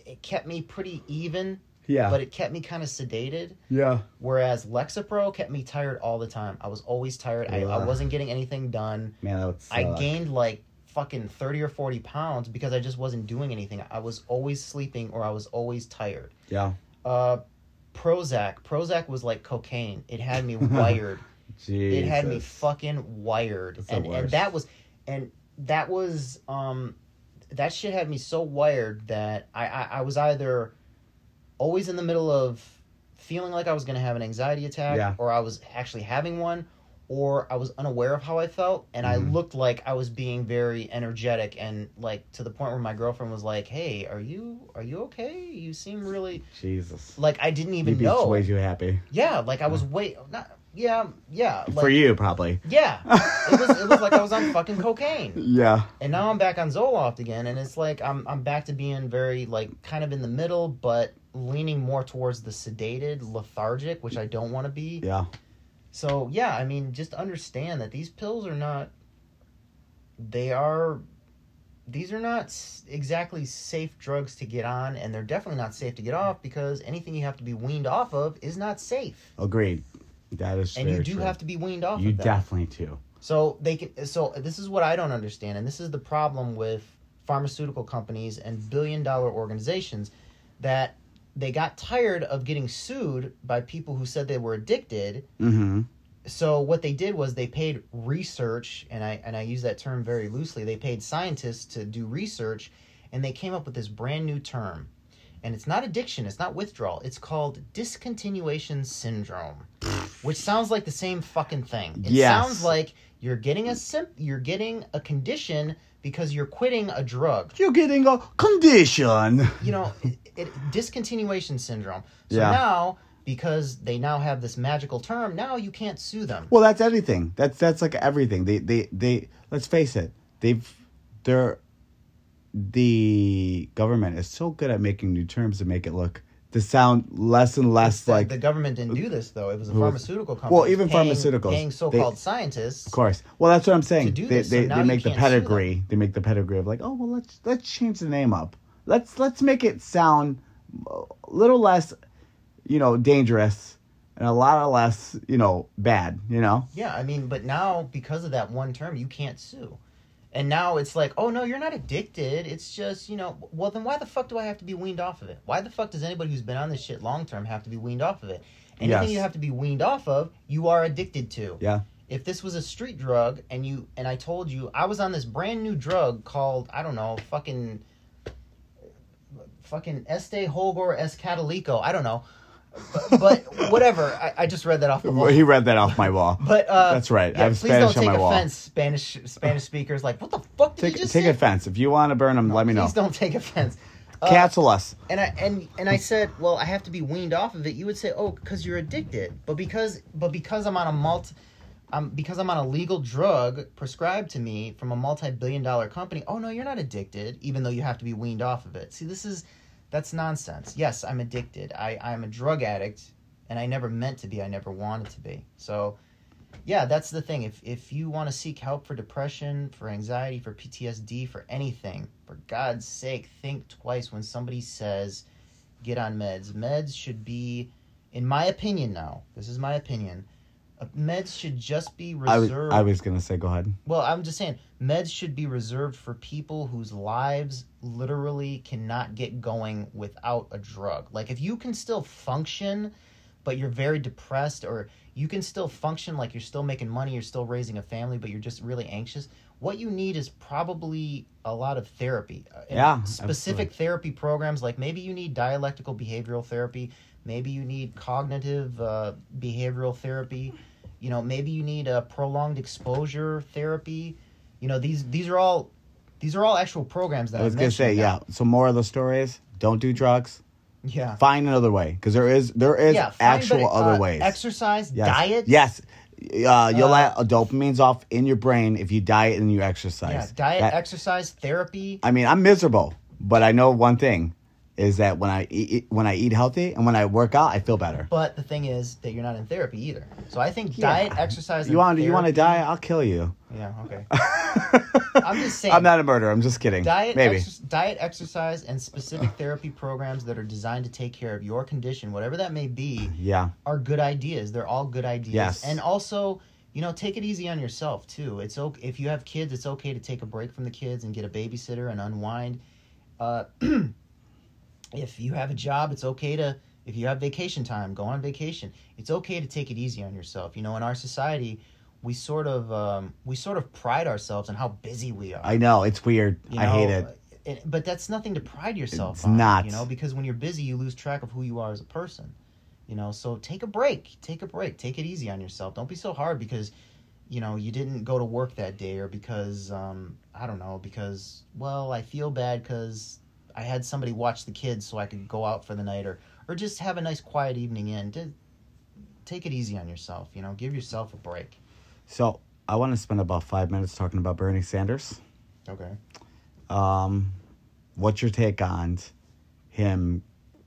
It kept me pretty even, Yeah, but it kept me kind of sedated. yeah, Whereas Lexapro kept me tired all the time. I was always tired. I, I wasn't getting anything done. man, that would I gained like fucking 30 or 40 pounds because I just wasn't doing anything. I was always sleeping or I was always tired. Yeah, Uh, Prozac. Prozac was like cocaine. It had me wired. Jesus. it had me fucking wired. That's And, and that was, and that was, um, that shit had me so wired that I, I, I was either always in the middle of feeling like I was going to have an anxiety attack, Yeah. or I was actually having one, or I was unaware of how I felt, and I Mhm. looked like I was being very energetic and like to the point where my girlfriend was like, "Hey, are you are you okay? You seem really Jesus. like I didn't even You'd be know." way too happy. Yeah, like I was way not yeah, yeah. Like, For you, probably. Yeah, it was it was like I was on fucking cocaine, Yeah. and now I'm back on Zoloft again, and it's like I'm I'm back to being very like kind of in the middle, but leaning more towards the sedated, lethargic, which I don't want to be. Yeah. So yeah, I mean, just understand that these pills are not. They are. These are not exactly safe drugs to get on, and they're definitely not safe to get off because anything you have to be weaned off of is not safe, Agreed. That is and you do true. have to be weaned off. You of that. definitely do. So they can. So this is what I don't understand, and this is the problem with pharmaceutical companies and billion-dollar organizations, that they got tired of getting sued by people who said they were addicted. Mm-hmm. So what they did was they paid research, and I and I use that term very loosely. They paid scientists to do research, and they came up with this brand new term, and it's not addiction, it's not withdrawal. It's called discontinuation syndrome, which sounds like the same fucking thing. It Yes. sounds like you're getting a sim- you're getting a condition because you're quitting a drug. You're getting a condition. You know, it, it, discontinuation syndrome. So Yeah. now because they now have this magical term, now you can't sue them. Well, that's anything. That's that's like everything. They they they. Let's face it. They've they're the government is so good at making new terms to make it look to sound less and less the, like. the government didn't do this though. It was a pharmaceutical company. Well, even paying, pharmaceuticals, paying so-called scientists. Of course. Well, that's what I'm saying. To do they this, so they, now they make the can't sue them. pedigree. They make the pedigree of like, oh well, let's let's change the name up. Let's let's make it sound a little less, you know, dangerous and a lot of less, you know, bad. You know. Yeah, I mean, but now because of that one term, you can't sue. And now it's like, oh no, you're not addicted. It's just, you know, well then why the fuck do I have to be weaned off of it? Why the fuck does anybody who's been on this shit long term have to be weaned off of it? Anything Yes. you have to be weaned off of, you are addicted to. Yeah. If this was a street drug and you and I told you I was on this brand new drug called I don't know, fucking fucking Este Holgor Escatalico, I don't know. But, but whatever, I, I just read that off the wall. He read that off my wall. But uh, That's right. I have please Spanish don't take my wall. offense, Spanish Spanish speakers. Like, what the fuck did Take you just take say? offense if you want to burn them. let me know. Please don't take offense. Uh, Cancel us. and I and and I said, well, I have to be weaned off of it. You would say, oh, because you're addicted. But because but because I'm on a multi, um, because I'm on a legal drug prescribed to me from a multi-billion-dollar company. Oh no, you're not addicted, even though you have to be weaned off of it. See, this is that's nonsense. Yes, I'm addicted. I I'm a drug addict, and I never meant to be. I never wanted to be. So. Yeah, that's the thing. If if you want to seek help for depression, for anxiety, for PTSD, for anything, for God's sake, think twice when somebody says get on meds. Meds should be in my opinion now. This is my opinion. Uh, meds should just be I was reserved I was gonna say go ahead. well, I'm just saying, meds should be reserved for people whose lives literally cannot get going without a drug. Like, if you can still function, but you're very depressed, or you can still function like you're still making money, you're still raising a family, but you're just really anxious, what you need is probably a lot of therapy. Uh, and Yeah, Specific absolutely. therapy programs, like maybe you need dialectical behavioral therapy, maybe you need cognitive uh, behavioral therapy you know maybe you need a prolonged exposure therapy you know these these are all these are all actual programs that I was gonna mentioned say yeah. So more of the story is don't do drugs. yeah Find another way because there is there is yeah find actual other uh, ways. exercise Yes. diet Yes. Uh, you'll Uh, let dopamine's off in your brain if you diet and you exercise. yeah diet That- exercise therapy I mean, I'm miserable, but I know one thing is that when I eat when I eat healthy and when I work out, I feel better. but the thing is that you're not in therapy either so i think Yeah. diet exercise You want you want to die? I'll kill you. yeah okay I'm just saying. I'm not a murderer. I'm just kidding. diet Maybe. exer- diet exercise and specific therapy programs that are designed to take care of your condition whatever that may be yeah. are good ideas. They're all good ideas. Yes. And also, you know, take it easy on yourself too. It's okay if you have kids. It's okay to take a break from the kids and get a babysitter and unwind. Uh, if you have a job, it's okay to. If you have vacation time, go on vacation. It's okay to take it easy on yourself. You know, in our society, we sort of um, we sort of pride ourselves on how busy we are. I know it's weird. You I hate it. it- But that's nothing to pride yourself It's on. not. You know, because when you're busy, you lose track of who you are as a person. You know, so take a break. Take a break. Take it easy on yourself. Don't be so hard because, you know, you didn't go to work that day or because, um, I don't know, because, well, I feel bad because I had somebody watch the kids so I could go out for the night or, or just have a nice quiet evening in. To, take it easy on yourself. You know, give yourself a break. So I want to spend about five minutes talking about Bernie Sanders. Okay. Um, what's your take on him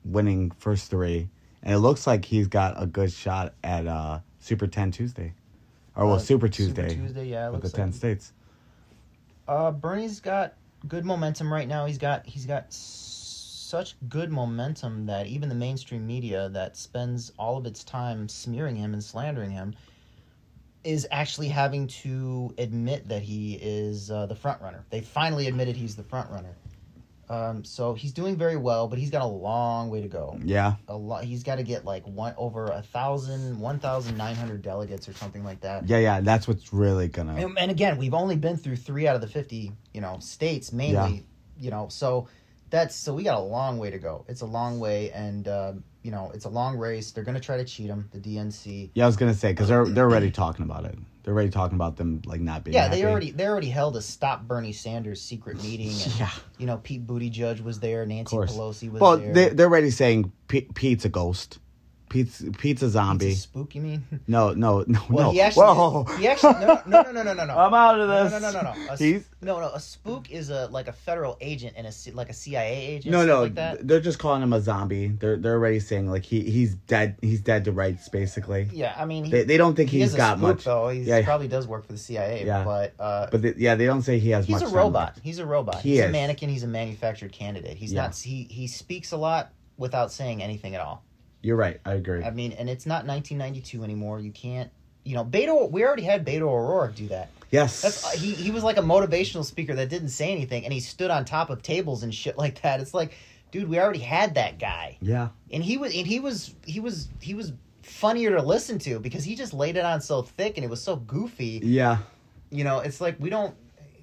winning first three? And it looks like he's got a good shot at uh, Super 10 Tuesday. Or, well, Uh, Super Super Tuesday. Tuesday, yeah, it With the looks 10 states. Uh, Bernie's got good momentum right now. He's got he's got such good momentum that even the mainstream media that spends all of its time smearing him and slandering him is actually having to admit that he is uh, the front runner. They finally admitted he's the front runner. Um, so he's doing very well, but he's got a long way to go. Yeah. A lot. He's got to get like one over a thousand, one thousand nine hundred delegates or something like that. Yeah, yeah. That's what's really going to. And, and again, we've only been through three out of the fifty, you know, states mainly. Yeah. You know, so that's so we got a long way to go. It's a long way, and uh, you know, it's a long race. They're gonna try to cheat him, the DNC. Yeah, I was going to say, because they're, they're already talking about it. They're already talking about them, like, not being Yeah, they already they already held a stop Bernie Sanders secret meeting, and Yeah. you know, Pete Buttigieg was there, Nancy. Pelosi was there. Well, there. they, they're already saying P- Pete's a ghost. Pete's, Pete's a He's zombie. a spook, you mean? No, no, no, Well, no. he actually, Whoa. he actually, no, no, no, no, no, no, no. I'm out of this. no, no, no, no. A, s- He's no, no. A spook is a like a federal agent and a like a CIA agent. no, no. like that. They're just calling him a zombie. They're they're already saying like he he's dead. He's dead to rights, basically. Yeah, I mean, he, They they don't think he he's is a got spook, much. though. He Yeah. probably does work for the CIA, Yeah. but uh, But they, yeah, they don't say he has he's much. a robot. He's a robot. He he's a mannequin. He's a manufactured candidate. He's Yeah. not. He he speaks a lot without saying anything at all. You're right. I agree. I mean, and it's not 1992 anymore. You can't. You know, Beto. We already had Beto O'Rourke do that. yes. That's uh, he. He was like a motivational speaker that didn't say anything, and he stood on top of tables and shit like that. It's like, dude, we already had that guy, yeah. and he was, and he was, he was, he was funnier to listen to because he just laid it on so thick and it was so goofy. Yeah. You know, it's like we don't.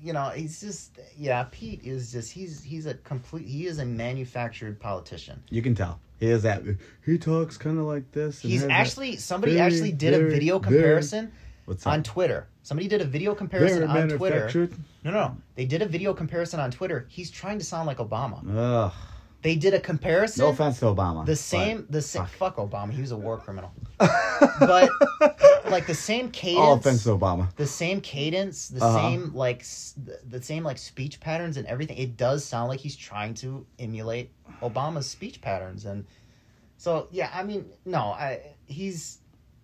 You know, he's just yeah. Pete is just he's he's a complete. He is a manufactured politician. You can tell. He is that. He talks kind of like this. and He's actually somebody very, actually did a video comparison What's on? Twitter. Somebody did a video comparison Very on Twitter. No, no, no. They did a video comparison on Twitter. He's trying to sound like Obama. Ugh. They did a comparison. No offense to Obama. The same, the same. fuck. Fuck Obama. He was a war criminal. but like the same cadence. All offense to Obama. the same cadence, the Uh-huh. same like the same like speech patterns and everything. It does sound like he's trying to emulate Obama's speech patterns, and so yeah, I mean, no, I he's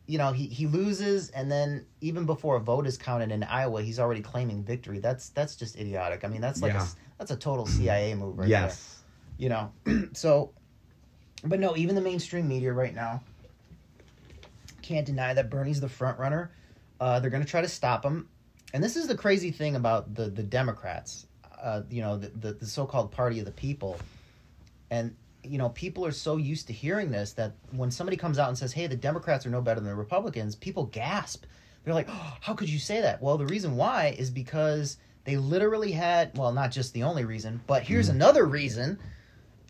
you know he he loses, and then even before a vote is counted in Iowa, he's already claiming victory. That's that's just idiotic. I mean, that's like Yeah. s that's a total CIA move right there yes. you know so but no even the mainstream media right now can't deny that bernie's the front runner uh, they're going to try to stop him and this is the crazy thing about the the democrats uh, you know the, the, the so-called party of the people and you know people are so used to hearing this that when somebody comes out and says hey the democrats are no better than the republicans people gasp. They're like oh, how could you say that? Well the reason why is because they literally had well not just the only reason but here's mm. another reason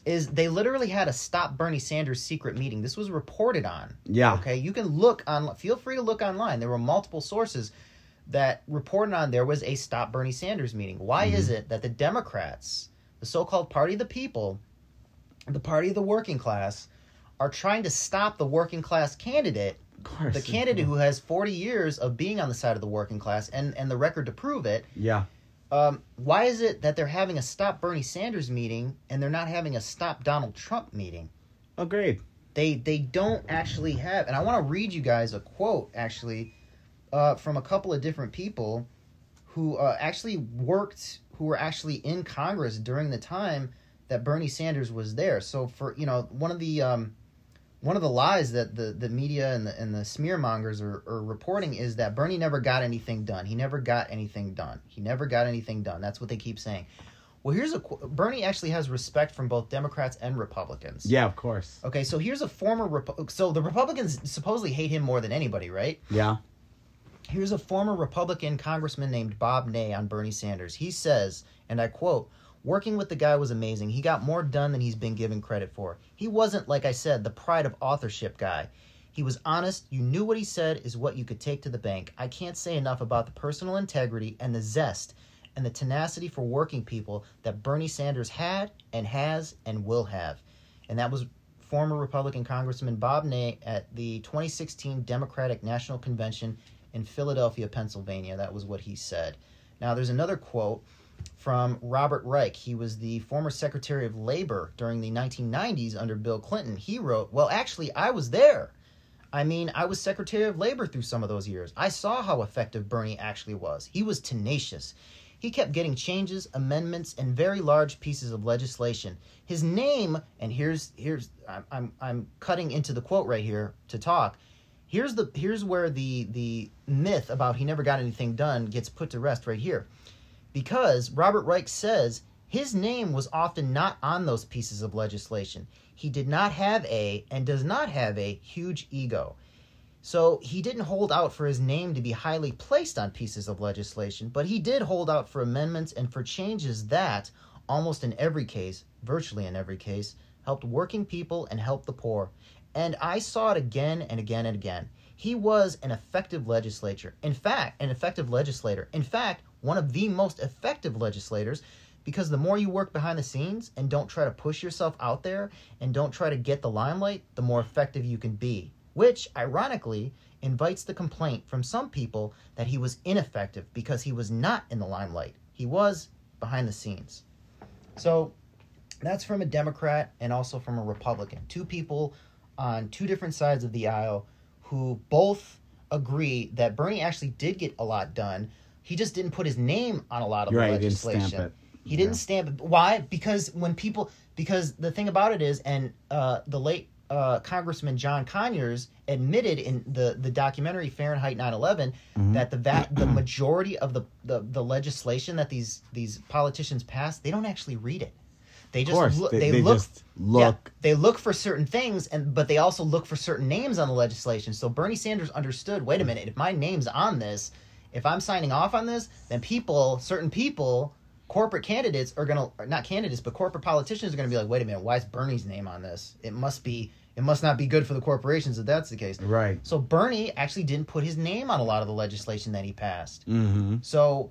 is they literally had a stop bernie sanders secret meeting. This was reported on. Yeah. okay? You can look on feel free to look online. There were multiple sources that reported on there was a stop bernie sanders meeting. Why mm-hmm. is it that the democrats the so-called party of the people the party of the working class are trying to stop the working class candidate course. the candidate who has 40 years of being on the side of the working class and, and the record to prove it Yeah. um, why is it that they're having a stop Bernie Sanders meeting and they're not having a stop Donald Trump meeting? Agreed. They they don't actually have, and I want to read you guys a quote actually uh, from a couple of different people who uh, actually worked, who were actually in Congress during the time that Bernie Sanders was there. So for you know one of the um, one of the lies that the, the media and the and the smear mongers are, are reporting is that Bernie never got anything done. He never got anything done. He never got anything done. That's what they keep saying. Well, here's a Bernie actually has respect from both Democrats and Republicans. Yeah, of course. Okay, so here's a former so the Republicans supposedly hate him more than anybody, right? Yeah. Here's a former Republican congressman named Bob Ney on Bernie Sanders. He says, and I quote, Working with the guy was amazing. He got more done than he's been given credit for. He wasn't, like I said, the pride of authorship guy. He was honest. You knew what he said is what you could take to the bank. I can't say enough about the personal integrity and the zest and the tenacity for working people that Bernie Sanders had and has and will have. And that was former Republican Congressman Bob Ney at the 2016 Democratic National Convention in Philadelphia, Pennsylvania. That was what he said. Now, there's another quote from Robert Reich. He was the former Secretary of Labor during the 1990s under Bill Clinton. He wrote, Well, actually, I was there. I mean, I was Secretary of Labor through some of those years. I saw how effective Bernie actually was. He was tenacious. He kept getting changes, amendments, and very large pieces of legislation. His name, and here's here's I'm I'm, I'm cutting into the quote right here to talk. Here's the here's where the the myth about he never got anything done gets put to rest right here. Because Robert Reich says his name was often not on those pieces of legislation. He did not have a and does not have a huge ego. So he didn't hold out for his name to be highly placed on pieces of legislation, but he did hold out for amendments and for changes that, almost in every case, virtually in every case, helped working people and helped the poor. And I saw it again and again and again. He was an effective legislator. In fact, an effective legislator. In fact, one of the most effective legislators because the more you work behind the scenes and don't try to push yourself out there and don't try to get the limelight, the more effective you can be which, ironically, invites the complaint from some people that he was ineffective because he was not in the limelight. He was behind the scenes. So that's from a Democrat and also from a Republican. Two people on two different sides of the aisle who both agree that Bernie actually did get a lot done. He just didn't put his name on a lot of Right, the he didn't legislation. stamp it. He didn't Yeah. stamp it. Why? Because when people, because the thing about it is, and uh, the late uh, Congressman John Conyers admitted in the, the documentary Fahrenheit 9/11 Mm-hmm. that the va- the majority of the, the the legislation that these these politicians pass, they don't actually read it. They just course, look, they, they, they look look. yeah, they look for certain things, and but they also look for certain names on the legislation. So Bernie Sanders understood. Wait a minute, if my name's on this, if I'm signing off on this, then people, certain people, corporate candidates are gonna not candidates, but corporate politicians are gonna be like, wait a minute, why is Bernie's name on this? It must be, it must not be good for the corporations if that's the case. Right. So Bernie actually didn't put his name on a lot of the legislation that he passed. Mm-hmm. So,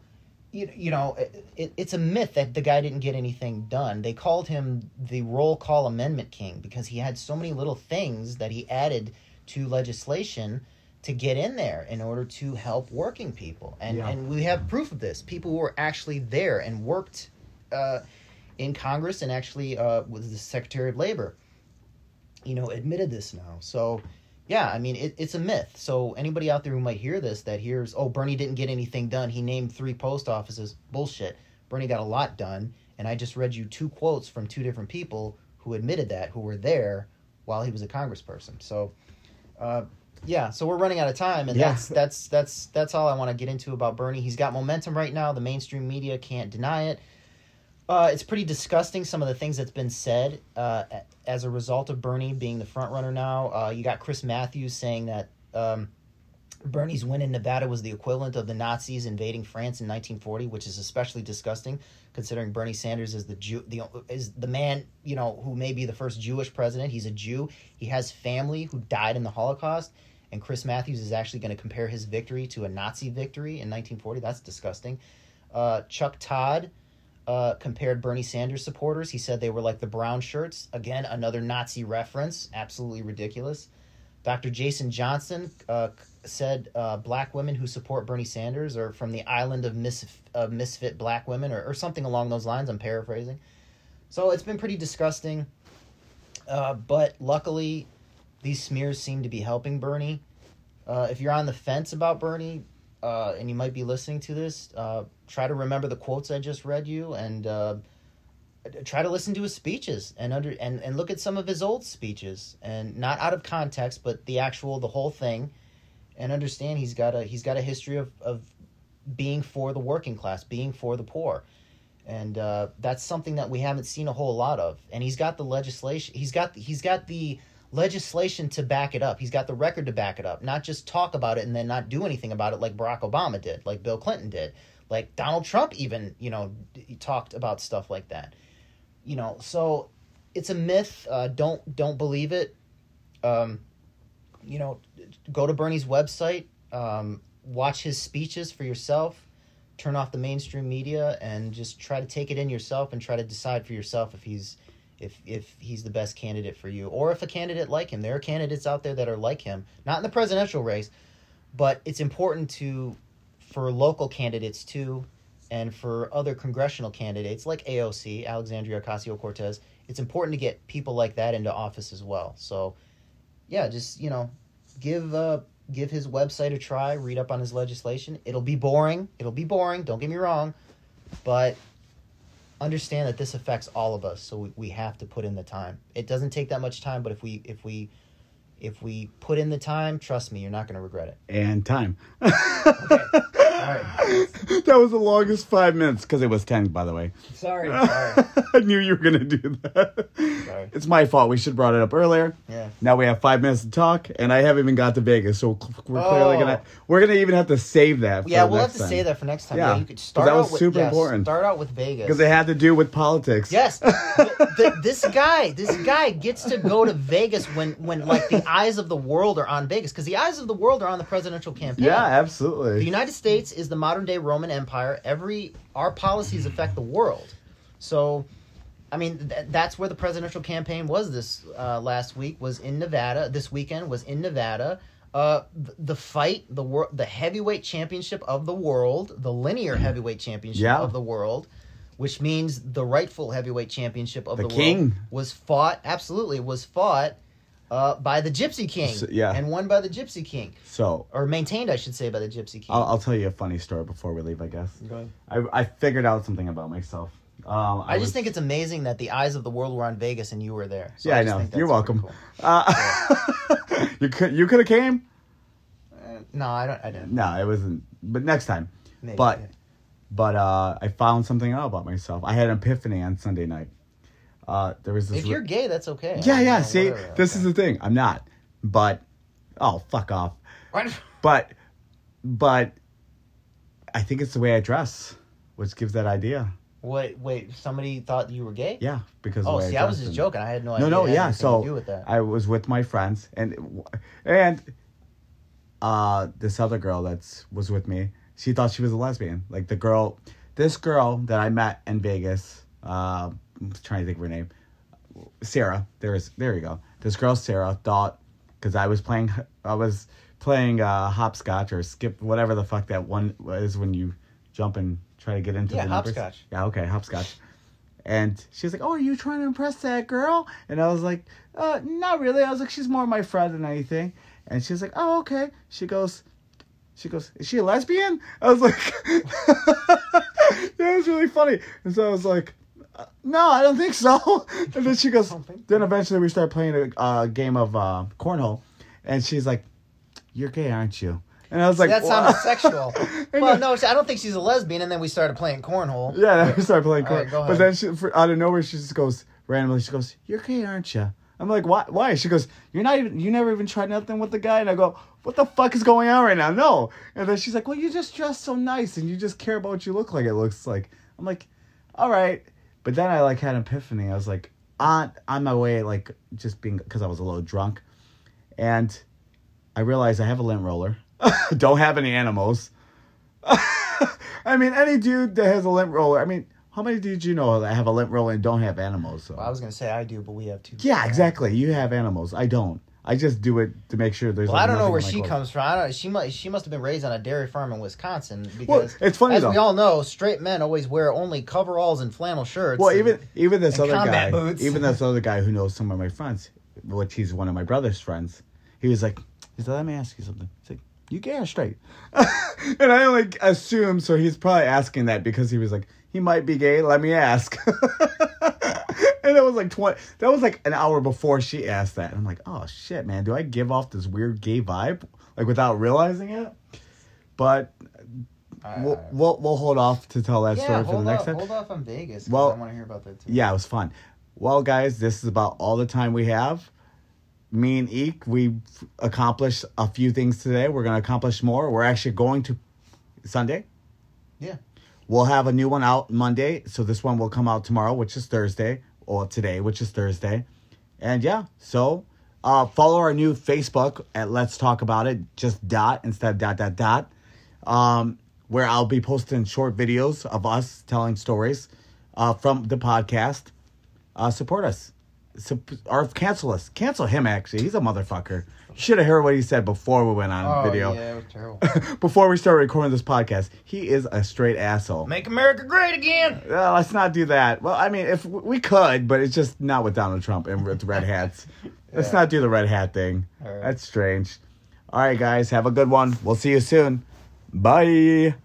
you, you know, it, it, it's a myth that the guy didn't get anything done. They called him the roll call amendment king because he had so many little things that he added to legislation to get in there in order to help working people. And Yeah. and we have proof of this. People who were actually there and worked uh, in Congress and actually uh, was the Secretary of Labor, you know, admitted this now. So, yeah, I mean, it, it's a myth. So, anybody out there who might hear this that hears, oh, Bernie didn't get anything done, he named three post offices, bullshit. Bernie got a lot done. And I just read you two quotes from two different people who admitted that, who were there while he was a congressperson. So, uh, yeah, so we're running out of time, and Yeah. that's that's that's that's all I want to get into about Bernie. He's got momentum right now. The mainstream media can't deny it. Uh, it's pretty disgusting some of the things that's been said uh, as a result of Bernie being the front runner now. Uh, you got Chris Matthews saying that um, Bernie's win in Nevada was the equivalent of the Nazis invading France in 1940, which is especially disgusting considering Bernie Sanders is the Jew, the is the man you know who may be the first Jewish president. He's a Jew. He has family who died in the Holocaust, and Chris Matthews is actually going to compare his victory to a Nazi victory in 1940. That's disgusting. Uh, Chuck Todd uh, compared Bernie Sanders supporters. He said they were like the brown shirts. Again, another Nazi reference. Absolutely ridiculous. Dr. Jason Johnson uh, said uh, black women who support Bernie Sanders are from the island of, mis- of misfit black women, or, or something along those lines. I'm paraphrasing. So it's been pretty disgusting. Uh, but luckily, these smears seem to be helping Bernie. Uh, if you're on the fence about Bernie, uh, and you might be listening to this, uh, try to remember the quotes I just read you, and uh, try to listen to his speeches and under and, and look at some of his old speeches, and not out of context, but the actual the whole thing, and understand he's got a he's got a history of of being for the working class, being for the poor. And uh, that's something that we haven't seen a whole lot of. And he's got the legislation. He's got he's got the legislation to back it up. He's got the record to back it up. Not just talk about it and then not do anything about it like Barack Obama did, like Bill Clinton did, like Donald Trump even you know talked about stuff like that. You know, so it's a myth. Uh, don't don't believe it. Um, you know, go to Bernie's website, um, watch his speeches for yourself, turn off the mainstream media, and just try to take it in yourself and try to decide for yourself if he's if if he's the best candidate for you, or if a candidate like him. There are candidates out there that are like him, not in the presidential race, but it's important to for local candidates too, and for other congressional candidates like AOC, Alexandria Ocasio Cortez. It's important to get people like that into office as well. So, yeah, just you know, give uh, give his website a try. Read up on his legislation. It'll be boring. It'll be boring. Don't get me wrong, but understand that this affects all of us. So we, we have to put in the time. It doesn't take that much time, but if we if we if we put in the time, trust me, you're not going to regret it. And time. Okay. That was the longest five minutes because it was 10, by the way. Sorry. Sorry. I knew you were going to do that. Sorry. It's my fault. We should have brought it up earlier. Yeah. Now we have five minutes to talk, and I haven't even got to Vegas, so we're clearly Oh. gonna we're gonna even have to save that. Yeah, we'll have next to time. say that for next time. Yeah, Yeah, you could 'cause start that was out with, super yeah, important. Start out with Vegas. because it had to do with politics. Yes, this guy, this guy gets to go to Vegas when, when like the eyes of the world are on Vegas, because the eyes of the world are on the presidential campaign. Yeah, absolutely. The. United States is the modern day Roman Empire. Every our policies affect the world. So, I mean, th- that's where the presidential campaign was this uh, last week. Was in Nevada. This weekend was in Nevada. Uh, the fight, the wor- the heavyweight championship of the world, the linear heavyweight championship Yeah. of the world, which means the rightful heavyweight championship of The the, king. world, was fought. Absolutely, was fought uh, by the Gypsy King. So- yeah. and won by the Gypsy King, so or maintained, I should say, by the Gypsy King. I'll, I'll tell you a funny story before we leave. I guess Go ahead. I I figured out something about myself. Um, I, just was- think it's amazing that the eyes of the world were on Vegas and you were there. So Yeah, I just know. You're welcome. cool. Uh, you could you could have came. Uh, no, I don't. I didn't. No, it wasn't. But next time. Maybe, But yeah. but uh, I found something out about myself. I had an epiphany on Sunday night. Uh, there was this. if you're gay, that's okay. yeah, I yeah. know, See, whatever, this okay. is the thing. I'm not. But oh, fuck off. What? But but I think it's the way I dress, which gives that idea. Wait, wait. Somebody thought you were gay. Yeah, because Oh, see, I was just and- joking. I had no, No, idea. no, had yeah. So with that. I was with my friends, and and uh, this other girl that's was with me. She thought she was a lesbian. Like the girl, this girl that I met in Vegas. Uh, I'm trying to think of her name. Sarah. There is. There you go. This girl Sarah thought because I was playing. I was playing uh, hopscotch or skip whatever the fuck that one is when you jump and try to get into Yeah, the numbers. hopscotch. Yeah. Okay. Hopscotch. And she was like, "Oh, are you trying to impress that girl?" And I was like, "Uh, not really." I was like, "She's more my friend than anything." And she was like, "Oh, okay." She goes, "She goes, is she a lesbian?" I was like, "That was really funny." And so I was like, uh, "No, I don't think so." And then she goes, then eventually we start playing a uh, game of uh, cornhole, and she's like, "You're gay, aren't you?" And I was like, that "What?" sounded sexual. Well, no, I don't think she's a lesbian. And then we started playing cornhole. Yeah, then we started playing cornhole. right, but then she, for, out of nowhere, she just goes randomly. She goes, "You're gay, aren't you?" I'm like, "Why? Why?" She goes, "You're not even. You never even tried nothing with the guy." And I go, "What the fuck is going on right now?" No. And then she's like, "Well, you just dress so nice, and you just care about what you look like. It looks like." I'm like, "All right," but then I like had an epiphany. I was like, on on my way, like just being because I was a little drunk, and I realized I have a lint roller. Don't have any animals. I mean, any dude that has a lint roller. I mean, how many dudes you know that have a lint roller and don't have animals? So. Well, I was gonna say I do, but we have two. yeah, exactly. You have animals. I don't. I just do it to make sure there's. Well, like, I don't know where she clothes. comes from. I don't. She must. She must have been raised on a dairy farm in Wisconsin Well, because it's funny as though. we all know, straight men always wear only coveralls and flannel shirts. well, and- even even this other guy, boots. even this other guy who knows some of my friends, which he's one of my brother's friends. He was like, he said, "Let me ask you something." He's like, "You gay or straight?" and I like assumed, so he's probably asking that because he was like, he might be gay. Let me ask. and it was like twenty. That was like an hour before she asked that. And I'm like, oh shit, man, do I give off this weird gay vibe like without realizing it? But All right, we'll all right. we'll, we'll hold off to tell that yeah, story for the next off, time. hold off on Vegas. 'cause Well, I want to hear about that too. Yeah, it was fun. Well, guys, this is about all the time we have. Me and Eek, we accomplished a few things today. We're going to accomplish more. We're actually going to Sunday. Yeah. We'll have a new one out Monday. So this one will come out tomorrow, which is Thursday, or today, which is Thursday. And yeah, so uh, follow our new Facebook at Let's Talk About It, just dot instead of dot, dot, dot. Um, where I'll be posting short videos of us telling stories uh, from the podcast. uh, support us. Sup- or cancel us. Cancel him, actually. He's a motherfucker. Should have heard what he said before we went on Oh video. yeah, it was terrible. before we started recording this podcast. He is a straight asshole. Make America great again. Well, let's not do that. Well, I mean, if we could, but it's just not with Donald Trump and with red hats. Let's not do the red hat thing. Right. That's strange. All right, guys, have a good one. We'll see you soon. Bye.